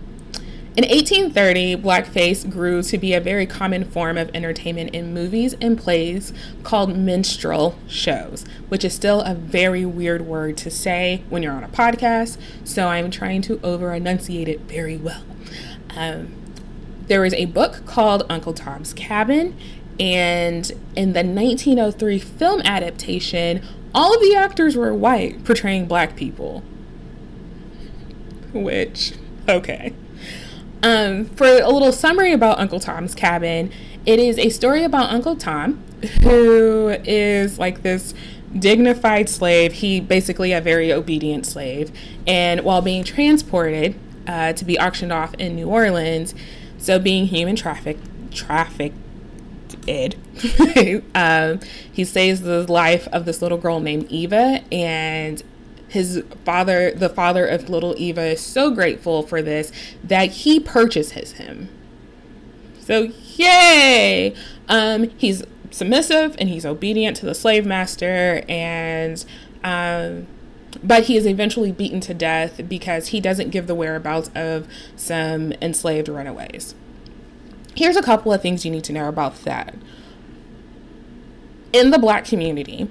in 1830, blackface grew to be a very common form of entertainment in movies and plays called minstrel shows, which is still a very weird word to say when you're on a podcast, so I'm trying to over enunciate it very well. Um, there was a book called Uncle Tom's Cabin, and in the 1903 film adaptation, all of the actors were white portraying black people. Which, okay. Um, for a little summary about Uncle Tom's Cabin, it is a story about Uncle Tom, who is like this dignified slave. He basically a very obedient slave, and while being transported uh, to be auctioned off in New Orleans, so being human traffic trafficked. um, he saves the life of this little girl named Eva, and his father, the father of little Eva, is so grateful for this that he purchases him. So, yay! Um, he's submissive and he's obedient to the slave master, and um, but he is eventually beaten to death because he doesn't give the whereabouts of some enslaved runaways. Here's a couple of things you need to know about that. In the black community,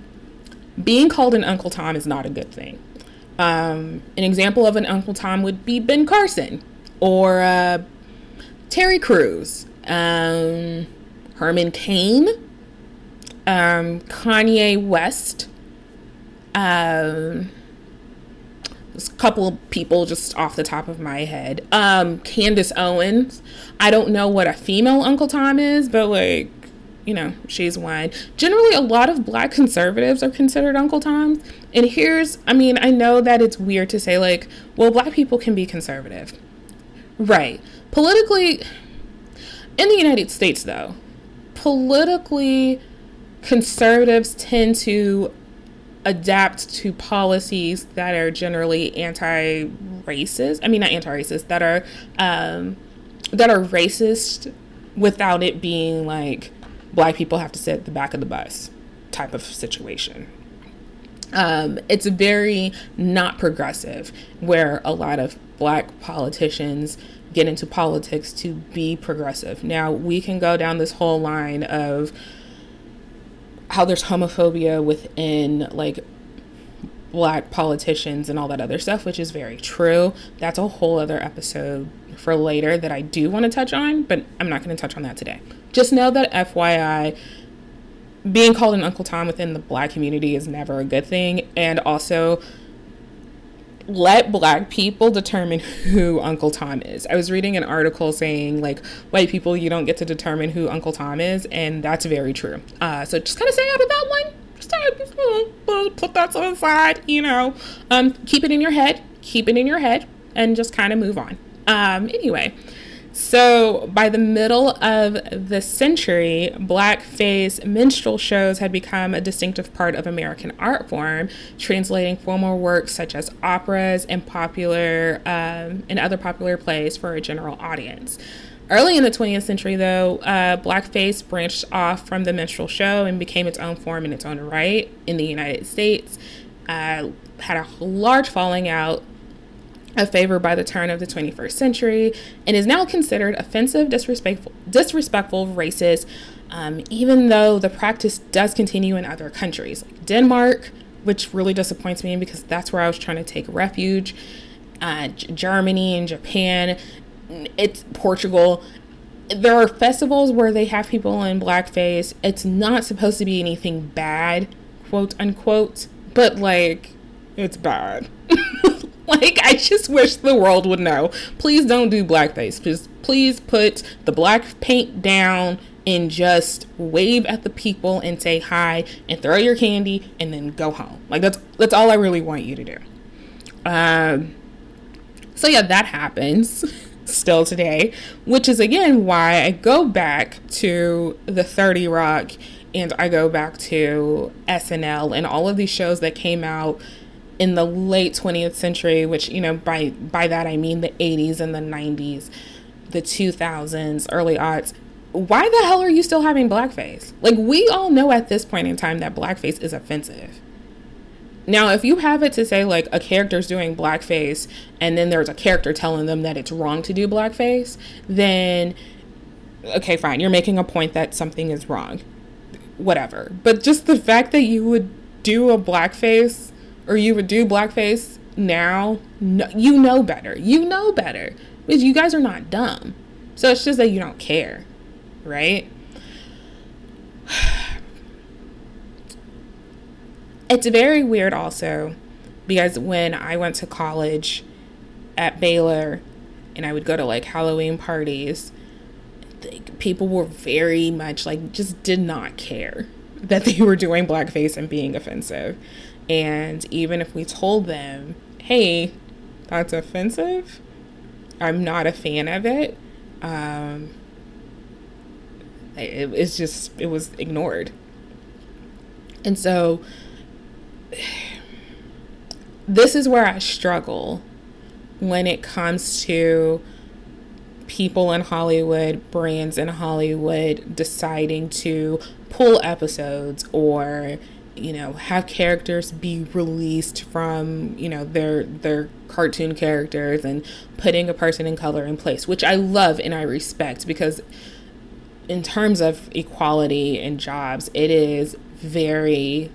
being called an Uncle Tom is not a good thing. Um, an example of an Uncle Tom would be Ben Carson or uh, Terry Crews, um, Herman Cain, um, Kanye West. Um, couple people just off the top of my head. Um, Candace Owens. I don't know what a female Uncle Tom is, but like you know, she's one. Generally, a lot of black conservatives are considered Uncle Toms. And here's, I mean, I know that it's weird to say, like, well, black people can be conservative. Right. Politically, in the United States, though, politically, conservatives tend to adapt to policies that are generally anti-racist. I mean, not anti-racist. That are um, that are racist without it being like black people have to sit at the back of the bus type of situation. Um, it's very not progressive where a lot of black politicians get into politics to be progressive. Now, we can go down this whole line of how there's homophobia within like black politicians and all that other stuff, which is very true. That's a whole other episode for later that I do want to touch on, but I'm not going to touch on that today. Just know that FYI, being called an Uncle Tom within the black community is never a good thing. And also, let black people determine who Uncle Tom is. I was reading an article saying, like, white people, you don't get to determine who Uncle Tom is, and that's very true. Uh, so just kind of stay out of that one. Just put that to the side, you know. Um, keep it in your head, keep it in your head, and just kind of move on. Um, anyway, so by the middle of the century, blackface minstrel shows had become a distinctive part of American art form, translating formal works such as operas and popular um, and other popular plays for a general audience. Early in the 20th century, though, uh, blackface branched off from the minstrel show and became its own form in its own right in the United States. Uh, had a large falling out of favor by the turn of the 21st century and is now considered offensive, disrespectful, disrespectful racist, um, even though the practice does continue in other countries like Denmark, which really disappoints me because that's where I was trying to take refuge, uh, Germany and Japan, it's Portugal. There are festivals where they have people in blackface. It's not supposed to be anything bad, quote unquote, but like, it's bad. like I just wish the world would know. Please don't do blackface. Just please put the black paint down and just wave at the people and say hi and throw your candy and then go home. Like that's that's all I really want you to do. Um so yeah, that happens still today, which is again why I go back to the 30 Rock and I go back to SNL and all of these shows that came out in the late 20th century, which, you know, by, by that I mean the 80s and the 90s, the 2000s, early aughts, why the hell are you still having blackface? Like, we all know at this point in time that blackface is offensive. Now, if you have it to say, like, a character's doing blackface and then there's a character telling them that it's wrong to do blackface, then, okay, fine, you're making a point that something is wrong. Whatever. But just the fact that you would do a blackface or you would do blackface now, no, you know better. You know better. Because you guys are not dumb. So it's just that you don't care right? It's very weird also because when I went to college at Baylor and I would go to like Halloween parties, people were very much like just did not care that they were doing blackface and being offensive. And even if we told them, hey, that's offensive, I'm not a fan of it. Um, it, it's just it was ignored and so this is where i struggle when it comes to people in hollywood brands in hollywood deciding to pull episodes or you know have characters be released from you know their their cartoon characters and putting a person in color in place which i love and i respect because in terms of equality in jobs, it is very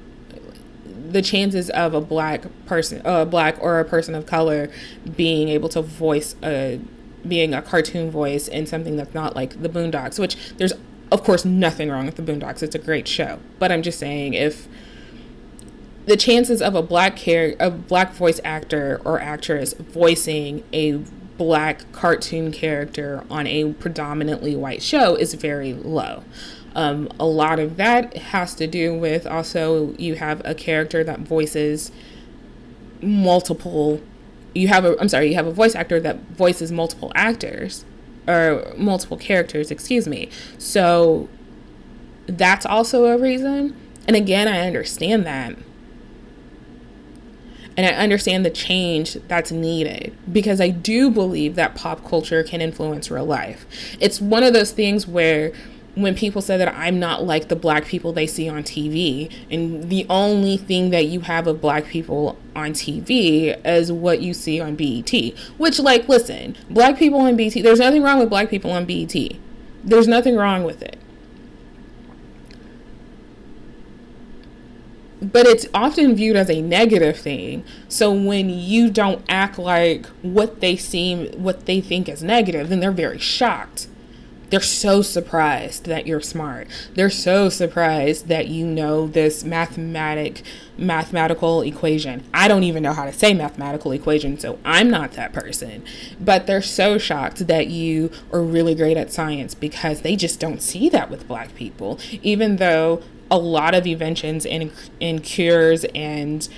the chances of a black person, a black or a person of color being able to voice a being a cartoon voice in something that's not like the Boondocks, which there's of course nothing wrong with the Boondocks. It's a great show. But I'm just saying if the chances of a black care a black voice actor or actress voicing a black cartoon character on a predominantly white show is very low. Um, a lot of that has to do with also you have a character that voices multiple you have a I'm sorry, you have a voice actor that voices multiple actors or multiple characters, excuse me. So that's also a reason. And again, I understand that and I understand the change that's needed because I do believe that pop culture can influence real life. It's one of those things where when people say that I'm not like the black people they see on TV, and the only thing that you have of black people on TV is what you see on BET, which, like, listen, black people on BET, there's nothing wrong with black people on BET. There's nothing wrong with it. But it's often viewed as a negative thing. So when you don't act like what they seem, what they think is negative, then they're very shocked. They're so surprised that you're smart. They're so surprised that you know this mathematic mathematical equation. I don't even know how to say mathematical equation, so I'm not that person. But they're so shocked that you are really great at science because they just don't see that with black people. Even though a lot of inventions and, and cures and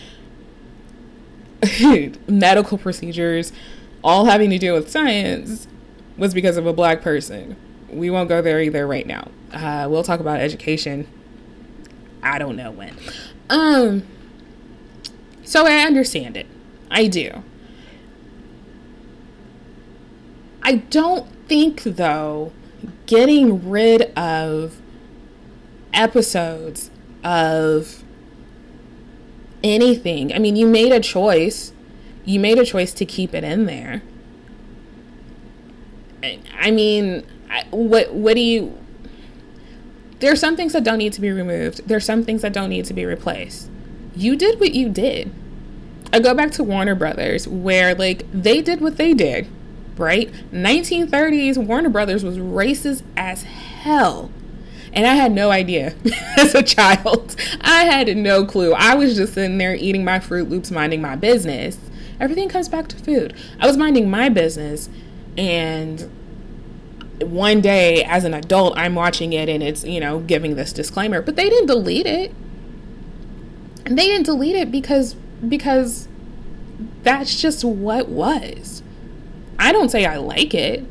medical procedures, all having to do with science, was because of a black person. We won't go there either right now. Uh, we'll talk about education. I don't know when. Um, so I understand it. I do. I don't think, though, getting rid of episodes of anything. I mean, you made a choice. You made a choice to keep it in there. I mean, what what do you There are some things that don't need to be removed. There are some things that don't need to be replaced. You did what you did. I go back to Warner Brothers where like they did what they did, right? 1930s Warner Brothers was racist as hell and I had no idea as a child. I had no clue. I was just sitting there eating my Froot Loops, minding my business. Everything comes back to food. I was minding my business, and one day as an adult, I'm watching it and it's, you know, giving this disclaimer, but they didn't delete it. And they didn't delete it because because that's just what was. I don't say I like it.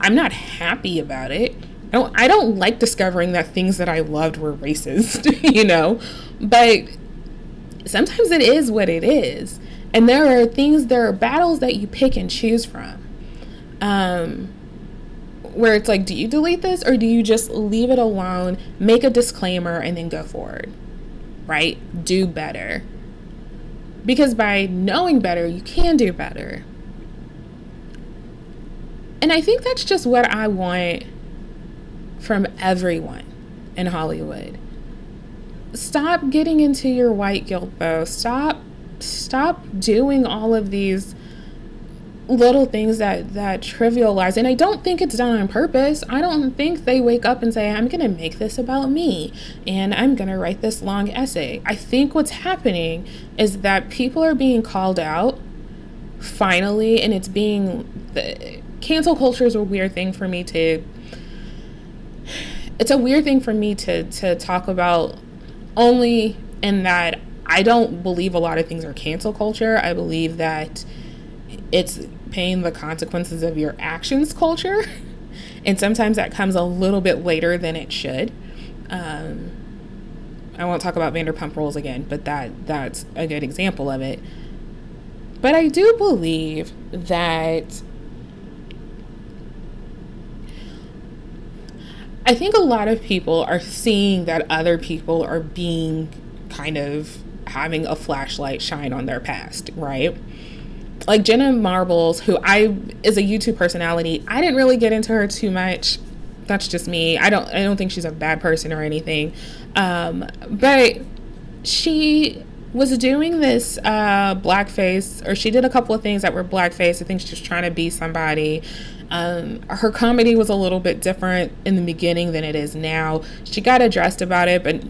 I'm not happy about it. I don't, I don't like discovering that things that I loved were racist, you know, but sometimes it is what it is. And there are things, there are battles that you pick and choose from. Um, where it's like, do you delete this or do you just leave it alone, make a disclaimer, and then go forward? Right? Do better. Because by knowing better, you can do better. And I think that's just what I want from everyone in Hollywood. Stop getting into your white guilt though. Stop stop doing all of these little things that that trivialize and i don't think it's done on purpose i don't think they wake up and say i'm going to make this about me and i'm going to write this long essay i think what's happening is that people are being called out finally and it's being the, cancel culture is a weird thing for me to it's a weird thing for me to to talk about only in that I don't believe a lot of things are cancel culture. I believe that it's paying the consequences of your actions culture. And sometimes that comes a little bit later than it should. Um, I won't talk about Vanderpump Rules again, but that that's a good example of it. But I do believe that I think a lot of people are seeing that other people are being kind of having a flashlight shine on their past, right? like Jenna Marbles, who I is a YouTube personality, I didn't really get into her too much. That's just me. I don't I don't think she's a bad person or anything. Um, but she was doing this uh, blackface, or she did a couple of things that were blackface. I think she's just trying to be somebody. Um, her comedy was a little bit different in the beginning than it is now. She got addressed about it, but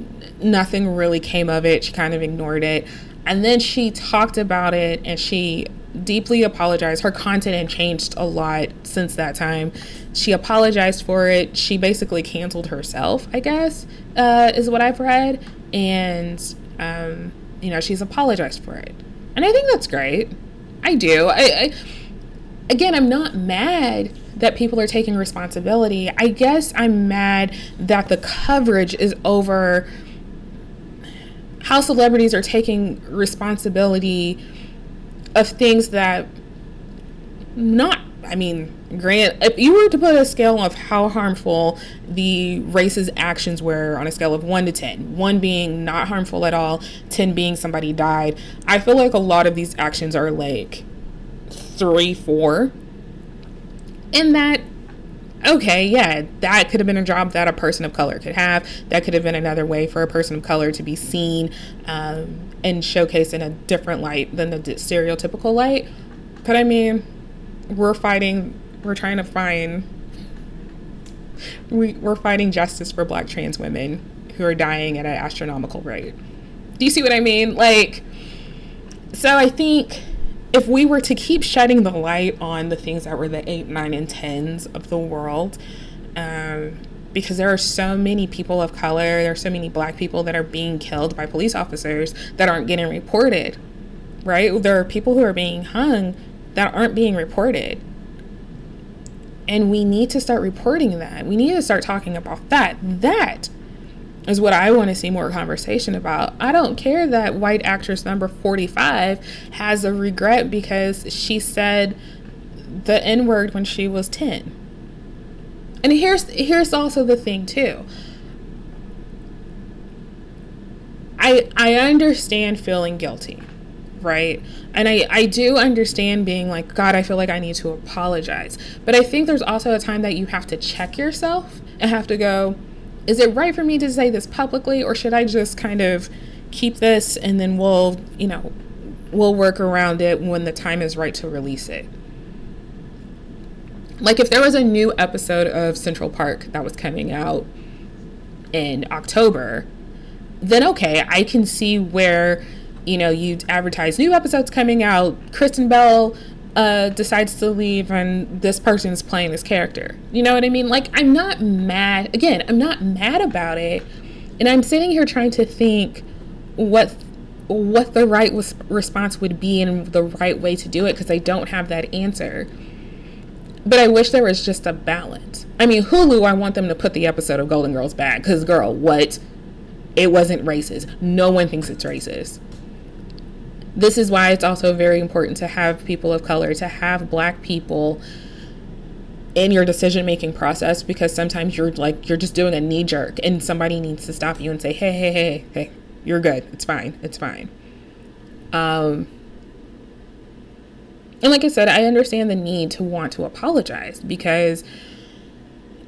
nothing really came of it. She kind of ignored it. And then she talked about it and she deeply apologized. Her content had changed a lot since that time. She apologized for it. She basically canceled herself, I guess, uh, is what I've read. And, um, you know, she's apologized for it. And I think that's great. I do. I, I again, I'm not mad that people are taking responsibility. I guess I'm mad that the coverage is over how celebrities are taking responsibility of things that not I mean, grant if you were to put a scale of how harmful the racist actions were on a scale of 1 to 10, 1 being not harmful at all, 10 being somebody died, I feel like a lot of these actions are like 3, 4. And that okay, yeah, that could have been a job that a person of color could have. That could have been another way for a person of color to be seen um, and showcased in a different light than the stereotypical light. But I mean, we're fighting, we're trying to find, we, we're fighting justice for black trans women who are dying at an astronomical rate. Do you see what I mean? Like, so I think if we were to keep shedding the light on the things that were the eight, nine, and tens of the world, um, because there are so many people of color, there are so many black people that are being killed by police officers that aren't getting reported, right? There are people who are being hung that aren't being reported. And we need to start reporting that. We need to start talking about that. That is what I want to see more conversation about. I don't care that white actress number 45 has a regret because she said the N word when she was 10. And here's here's also the thing too. I I understand feeling guilty, right? And I I do understand being like god, I feel like I need to apologize. But I think there's also a time that you have to check yourself and have to go, is it right for me to say this publicly or should I just kind of keep this and then we'll, you know, we'll work around it when the time is right to release it? Like if there was a new episode of Central Park that was coming out in October, then okay, I can see where you know you advertise new episodes coming out. Kristen Bell uh, decides to leave and this person is playing this character. You know what I mean? Like, I'm not mad. Again, I'm not mad about it. And I'm sitting here trying to think what what the right response would be and the right way to do it because I don't have that answer. But I wish there was just a balance. I mean, Hulu, I want them to put the episode of Golden Girls back because, girl, what? It wasn't racist. No one thinks it's racist this is why it's also very important to have people of color, to have black people in your decision making process because sometimes you're like you're just doing a knee jerk and somebody needs to stop you and say hey hey hey hey you're good. It's fine. It's fine. Um and like i said i understand the need to want to apologize because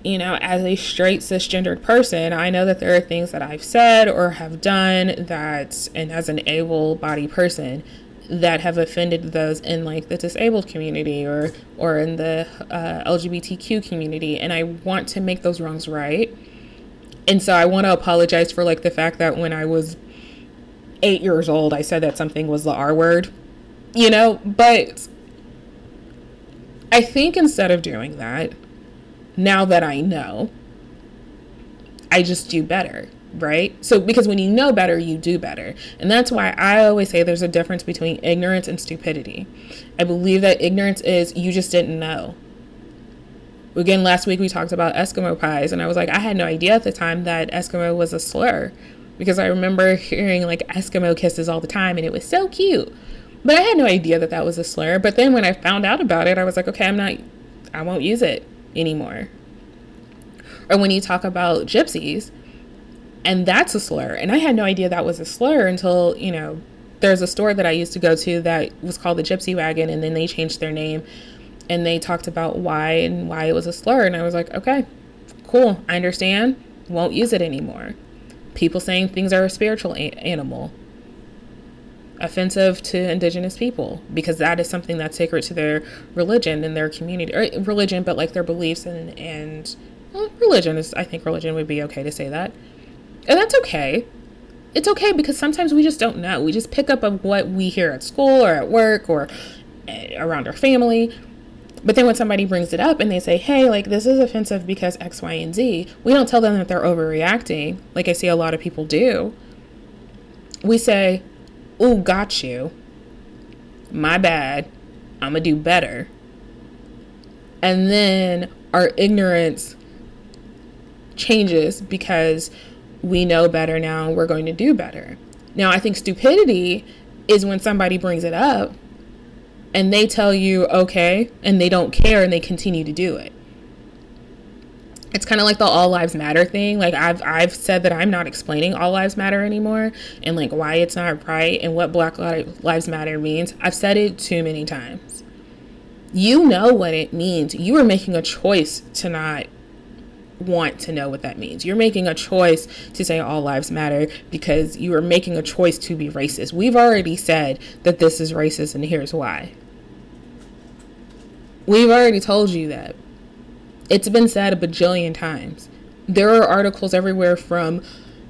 you know as a straight cisgendered person i know that there are things that i've said or have done that and as an able bodied person that have offended those in like the disabled community or or in the uh, LGBTQ community, and I want to make those wrongs right. And so I want to apologize for like the fact that when I was eight years old, I said that something was the R word, you know. But I think instead of doing that, now that I know, I just do better right? So, because when you know better, you do better. And that's why I always say there's a difference between ignorance and stupidity. I believe that ignorance is you just didn't know. Again, last week we talked about Eskimo pies, and I was like, I had no idea at the time that Eskimo was a slur because I remember hearing like Eskimo kisses all the time, and it was so cute. But I had no idea that that was a slur. But then when I found out about it, I was like, okay, I'm not, I won't use it anymore. Or when you talk about gypsies, and that's a slur. And I had no idea that was a slur until, you know, there's a store that I used to go to that was called the Gypsy Wagon, and then they changed their name and they talked about why and why it was a slur. And I was like, okay, cool, I understand. Won't use it anymore. People saying things are a spiritual a- animal, offensive to indigenous people because that is something that's sacred to their religion and their community, or religion, but like their beliefs and and religion is. I think religion would be okay to say that and that's okay. It's okay because sometimes we just don't know. We just pick up of what we hear at school or at work or eh, around our family. But then when somebody brings it up and they say, hey, like this is offensive because X, Y, and Z, we don't tell them that they're overreacting, like I see a lot of people do. We say, oh, got you. My bad. I'm going to do better. And then our ignorance changes because we know better now, we're going to do better. Now, I think stupidity is when somebody brings it up and they tell you, okay, and they don't care and they continue to do it. It's kind of like the all lives matter thing. Like I've I've said that I'm not explaining all lives matter anymore and like why it's not right and what black lives matter means. I've said it too many times. You know what it means. You are making a choice to not want to know what that means. You're making a choice to say all lives matter because you are making a choice to be racist. We've already said that this is racist and here's why. We've already told you that. It's been said a bajillion times. There are articles everywhere from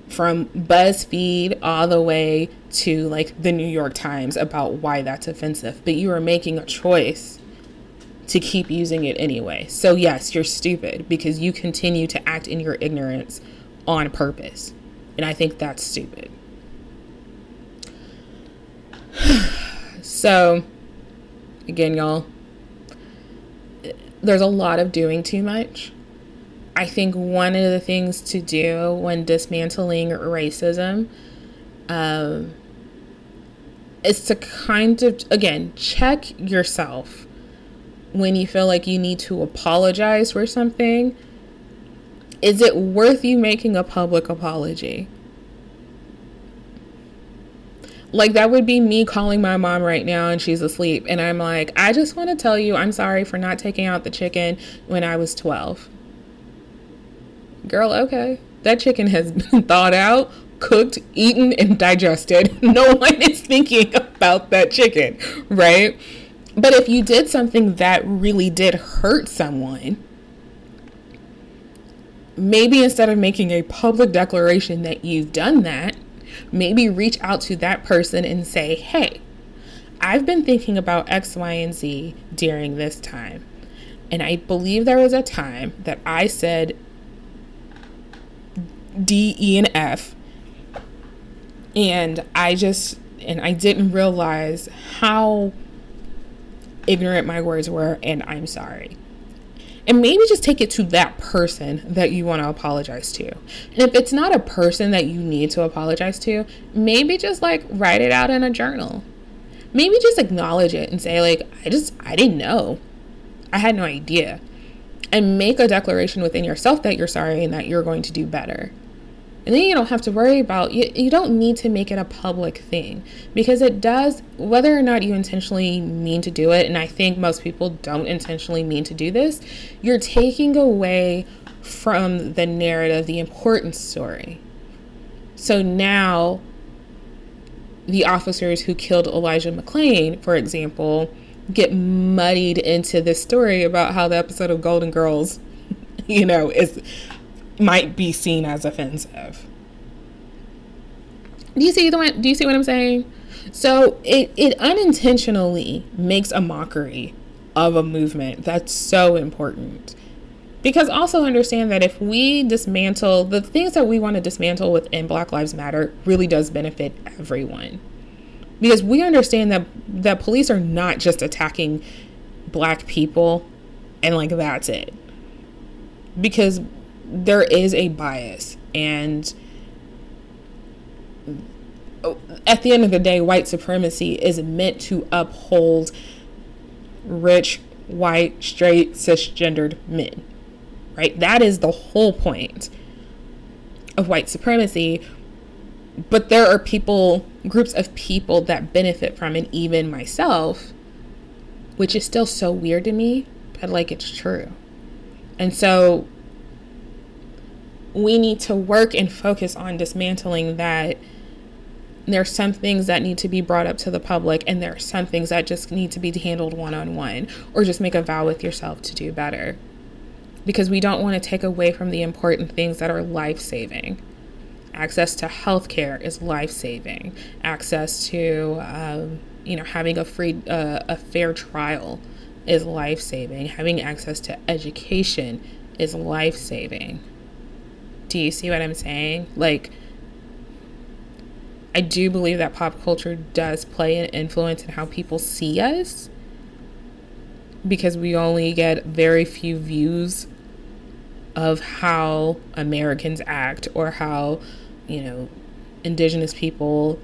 from BuzzFeed all the way to like the New York Times about why that's offensive. But you are making a choice to keep using it anyway. So, yes, you're stupid because you continue to act in your ignorance on purpose. And I think that's stupid. so, again, y'all, there's a lot of doing too much. I think one of the things to do when dismantling racism um, is to kind of, again, check yourself when you feel like you need to apologize for something, is it worth you making a public apology? Like, that would be me calling my mom right now and she's asleep. And I'm like, I just want to tell you I'm sorry for not taking out the chicken when I was 12. Girl, okay. That chicken has been thawed out, cooked, eaten, and digested. No one is thinking about that chicken, right? But if you did something that really did hurt someone, maybe instead of making a public declaration that you've done that, maybe reach out to that person and say, hey, I've been thinking about X, Y, and Z during this time. And I believe there was a time that I said D, E, and F. And I just, and I didn't realize how ignorant my words were, and I'm sorry. And maybe just take it to that person that you want to apologize to. And if it's not a person that you need to apologize to, maybe just like write it out in a journal. Maybe just acknowledge it and say, like, I just, I didn't know. I had no idea. and make a declaration within yourself that you're sorry and that you're going to do better. And then you don't have to worry about you, you don't need to make it a public thing because it does whether or not you intentionally mean to do it and I think most people don't intentionally mean to do this, you're taking away from the narrative the important story. So now the officers who killed Elijah McClain, for example, get muddied into this story about how the episode of Golden Girls, you know, is might be seen as offensive. Do you see the one, do you see what I'm saying? So it, it unintentionally makes a mockery of a movement that's so important. Because also understand that if we dismantle the things that we want to dismantle within Black Lives Matter really does benefit everyone. Because we understand that that police are not just attacking black people and like that's it. Because there is a bias and at the end of the day white supremacy is meant to uphold rich white straight cisgendered men right? That is the whole point of white supremacy. But there are people groups of people that benefit from it even myself which is still so weird to me but like it's true. And so we need to work and focus on dismantling that. There's some things that need to be brought up to the public and there are some things that just need to be handled one-on-one or just make a vow with yourself to do better. Because we don't want to take away from the important things that are life-saving. Access to health care is life-saving. Access to um, you know having a free uh, a fair trial is life-saving. Having access to education is life-saving do you see what I'm saying? Like, I do believe that pop culture does play an influence in how people see us because we only get very few views of how Americans act or how, you know, indigenous people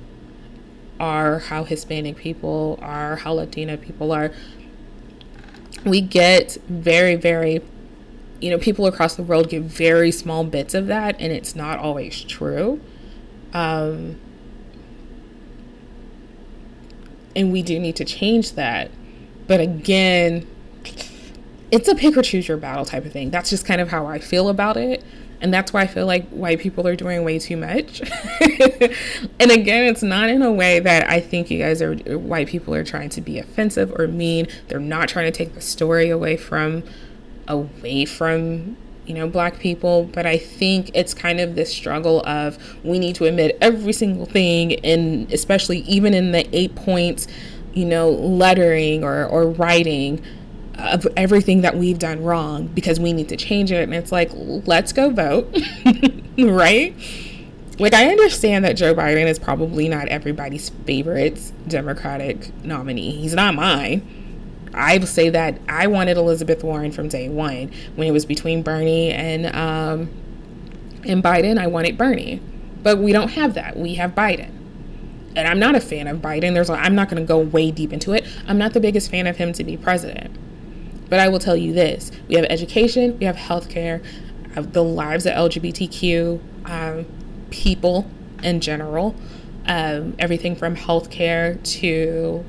are, how Hispanic people are, how Latina people are. We get very, very you know, people across the world get very small bits of that, and it's not always true. Um, and we do need to change that. But again, it's a pick or choose your battle type of thing. That's just kind of how I feel about it. And that's why I feel like white people are doing way too much. and again, it's not in a way that I think you guys are, white people are trying to be offensive or mean. They're not trying to take the story away from away from you know black people but i think it's kind of this struggle of we need to admit every single thing and especially even in the eight points you know lettering or, or writing of everything that we've done wrong because we need to change it. And it's like let's go vote right? Like i understand that joe biden is probably not everybody's favorite democratic nominee. He's not mine I say that I wanted Elizabeth Warren from day one. When it was between Bernie and um, and Biden, I wanted Bernie, but we don't have that. We have Biden, and I'm not a fan of Biden. There's I'm not going to go way deep into it. I'm not the biggest fan of him to be president, but I will tell you this: we have education, we have healthcare, have the lives of LGBTQ um, people in general, um, everything from healthcare to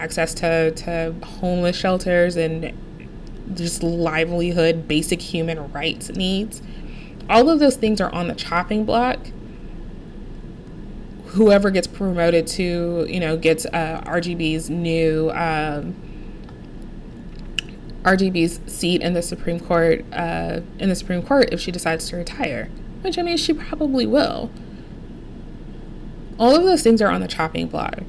access to, to homeless shelters and just livelihood, basic human rights needs. All of those things are on the chopping block. Whoever gets promoted to, you know, gets uh, RGB's new um, RGB's seat in the Supreme Court uh, in the Supreme Court if she decides to retire, which I mean she probably will. All of those things are on the chopping block.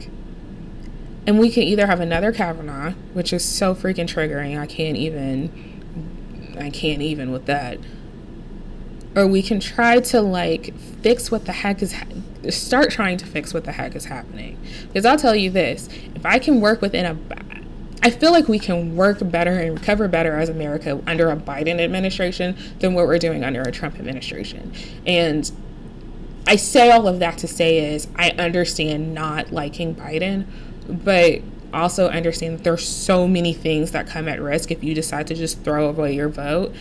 And we can either have another Kavanaugh, which is so freaking triggering. I can't even, I can't even with that. Or we can try to like fix what the heck is, ha- start trying to fix what the heck is happening. Because I'll tell you this if I can work within a, I feel like we can work better and recover better as America under a Biden administration than what we're doing under a Trump administration. And I say all of that to say is I understand not liking Biden, but also understand that there's so many things that come at risk if you decide to just throw away your vote.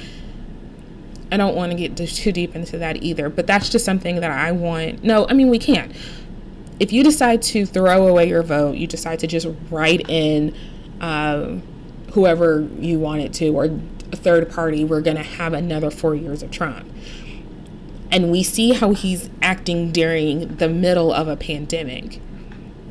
I don't want to get too deep into that either, but that's just something that I want. No, I mean, we can't. If you decide to throw away your vote, you decide to just write in um, whoever you want it to, or a third party, we're going to have another four years of Trump. And we see how he's acting during the middle of a pandemic.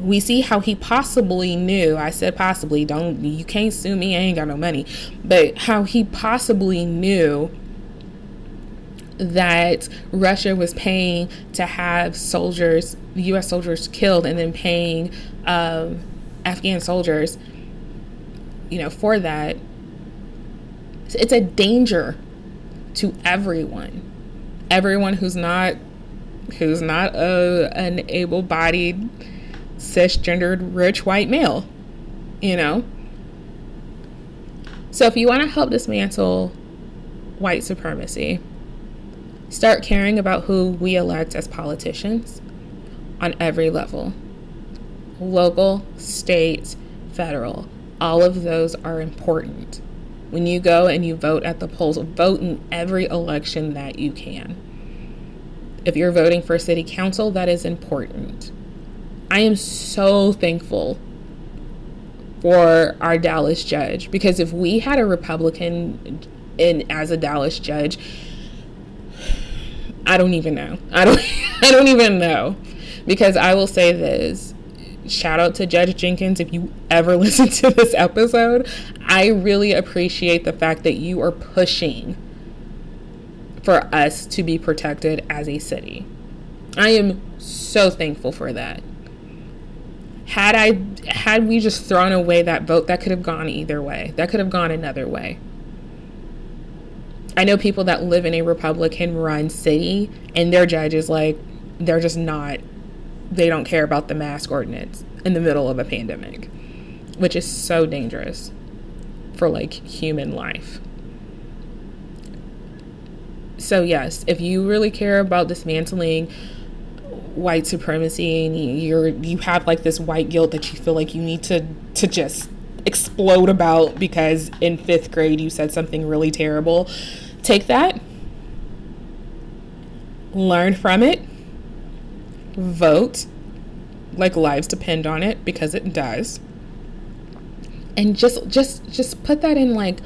We see how he possibly knew, I said possibly, don't, you can't sue me, I ain't got no money, but how he possibly knew that Russia was paying to have soldiers, U.S. soldiers killed, and then paying um, Afghan soldiers, you know, for that. It's a danger to everyone everyone who's not who's not a an able-bodied cisgendered rich white male you know so if you want to help dismantle white supremacy start caring about who we elect as politicians on every level local state federal all of those are important when you go and you vote at the polls, vote in every election that you can. If you're voting for city council, that is important. I am so thankful for our Dallas judge because if we had a Republican in as a Dallas judge, I don't even know. I don't I don't even know. Because I will say this, shout out to Judge Jenkins if you ever listen to this episode. I really appreciate the fact that you are pushing for us to be protected as a city. I am so thankful for that. Had I had we just thrown away that vote, that could have gone either way. That could have gone another way. I know people that live in a Republican run city and their judges like they're just not they don't care about the mask ordinance in the middle of a pandemic, which is so dangerous for like human life. So, yes, if you really care about dismantling white supremacy and you're you have like this white guilt that you feel like you need to to just explode about because in 5th grade you said something really terrible, take that. Learn from it. Vote. Like lives depend on it because it does. And just just just put that in like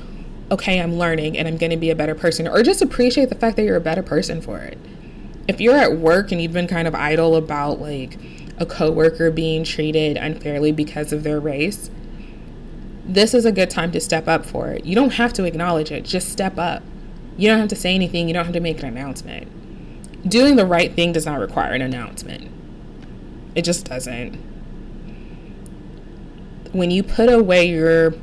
okay i'm learning and i'm going to be a better person or just appreciate the fact that you're a better person for it if you're at work and you've been kind of idle about like a coworker being treated unfairly because of their race this is a good time to step up for it. You don't have to acknowledge it. Just step up. You don't have to say anything. You don't have to make an announcement. Doing the right thing does not require an announcement. It just doesn't. When you put away your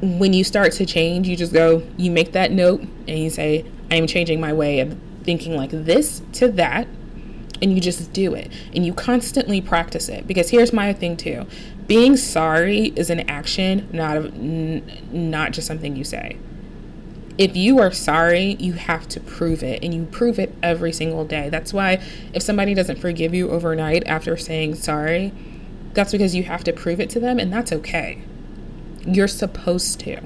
when you start to change, you just go, you make that note and you say, I am changing my way of thinking like this to that. And you just do it. And you constantly practice it. Because here's my thing too being sorry is an action, not, a, n- not just something you say if you are sorry, you have to prove it and you prove it every single day. That's why if somebody doesn't forgive you overnight after saying sorry, that's because you have to prove it to them and that's okay. You're supposed to.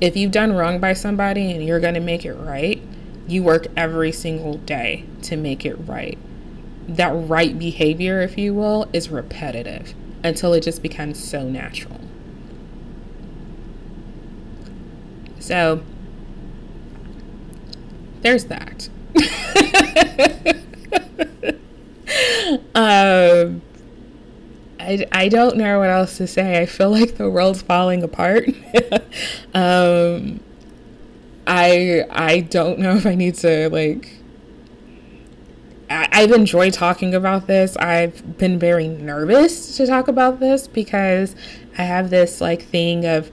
If you've done wrong by somebody and you're going to make it right, you work every single day to make it right. That right behavior, if you will, is repetitive until it just becomes so natural. So there's that. um, I, I don't know what else to say. I feel like the world's falling apart. um, I I don't know if I need to like. I, I've enjoyed talking about this. I've been very nervous to talk about this because I have this like thing of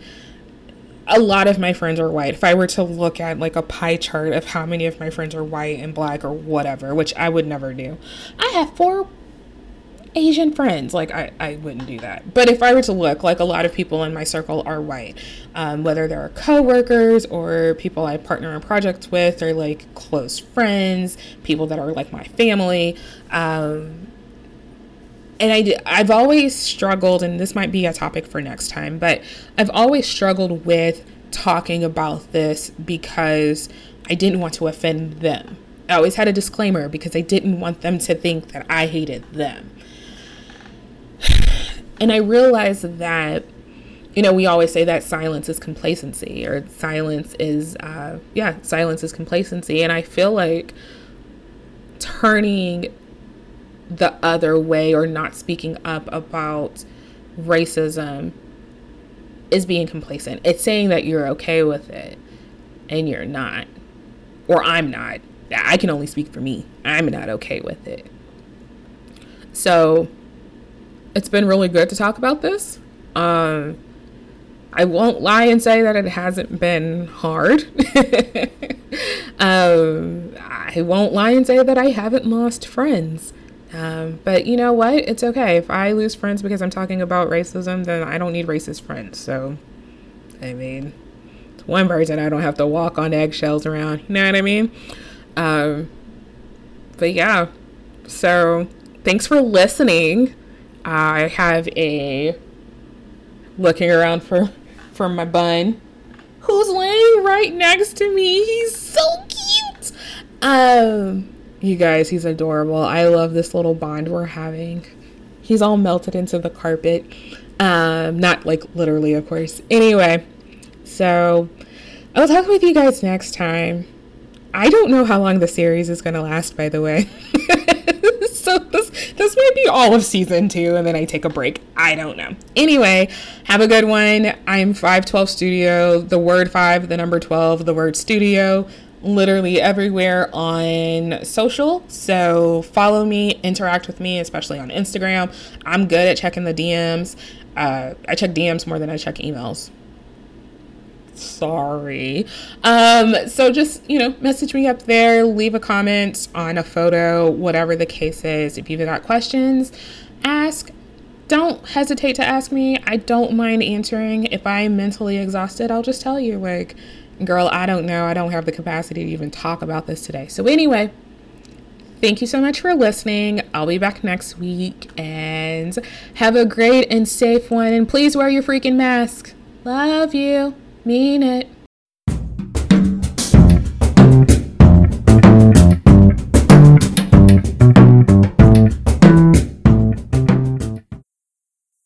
a lot of my friends are white. If I were to look at like a pie chart of how many of my friends are white and black or whatever, which I would never do, I have four Asian friends. Like, I, I wouldn't do that. But if I were to look, like a lot of people in my circle are white, um, whether they're coworkers or people I partner in projects with or like close friends, people that are like my family. Um, and I, I've always struggled, and this might be a topic for next time, but I've always struggled with talking about this because I didn't want to offend them. I always had a disclaimer because I didn't want them to think that I hated them. And I realized that, you know, we always say that silence is complacency or silence is, uh, yeah, silence is complacency. And I feel like turning the other way or not speaking up about racism is being complacent. It's saying that you're okay with it and you're not. Or I'm not. I can only speak for me. I'm not okay with it. So it's been really good to talk about this. Um, I won't lie and say that it hasn't been hard. um, I won't lie and say that I haven't lost friends. Um, but you know what? It's okay. If I lose friends because I'm talking about racism, then I don't need racist friends. So, I mean, it's one person I don't have to walk on eggshells around. You know what I mean? Um, but yeah. So, thanks for listening. I have a looking around for for my bun who's laying right next to me. He's so cute. Um you guys, he's adorable. I love this little bond we're having. He's all melted into the carpet. Um, not like literally, of course. Anyway, so I'll talk with you guys next time. I don't know how long the series is going to last, by the way. so this this might be all of season two, and then I take a break. I don't know. Anyway, have a good one. I'm five twelve studio. The word five, the number twelve, the word studio literally everywhere on social. So follow me, interact with me, especially on Instagram. I'm good at checking the DMs. Uh, I check DMs more than I check emails. Sorry. Um, so just, you know, message me up there, leave a comment on a photo, whatever the case is. If you've got questions, ask. Don't hesitate to ask me. I don't mind answering. If I'm mentally exhausted, I'll just tell you, like, girl, I don't know. I don't have the capacity to even talk about this today. So, anyway, thank you so much for listening. I'll be back next week and have a great and safe one. And please wear your freaking mask. Love you. Mean it.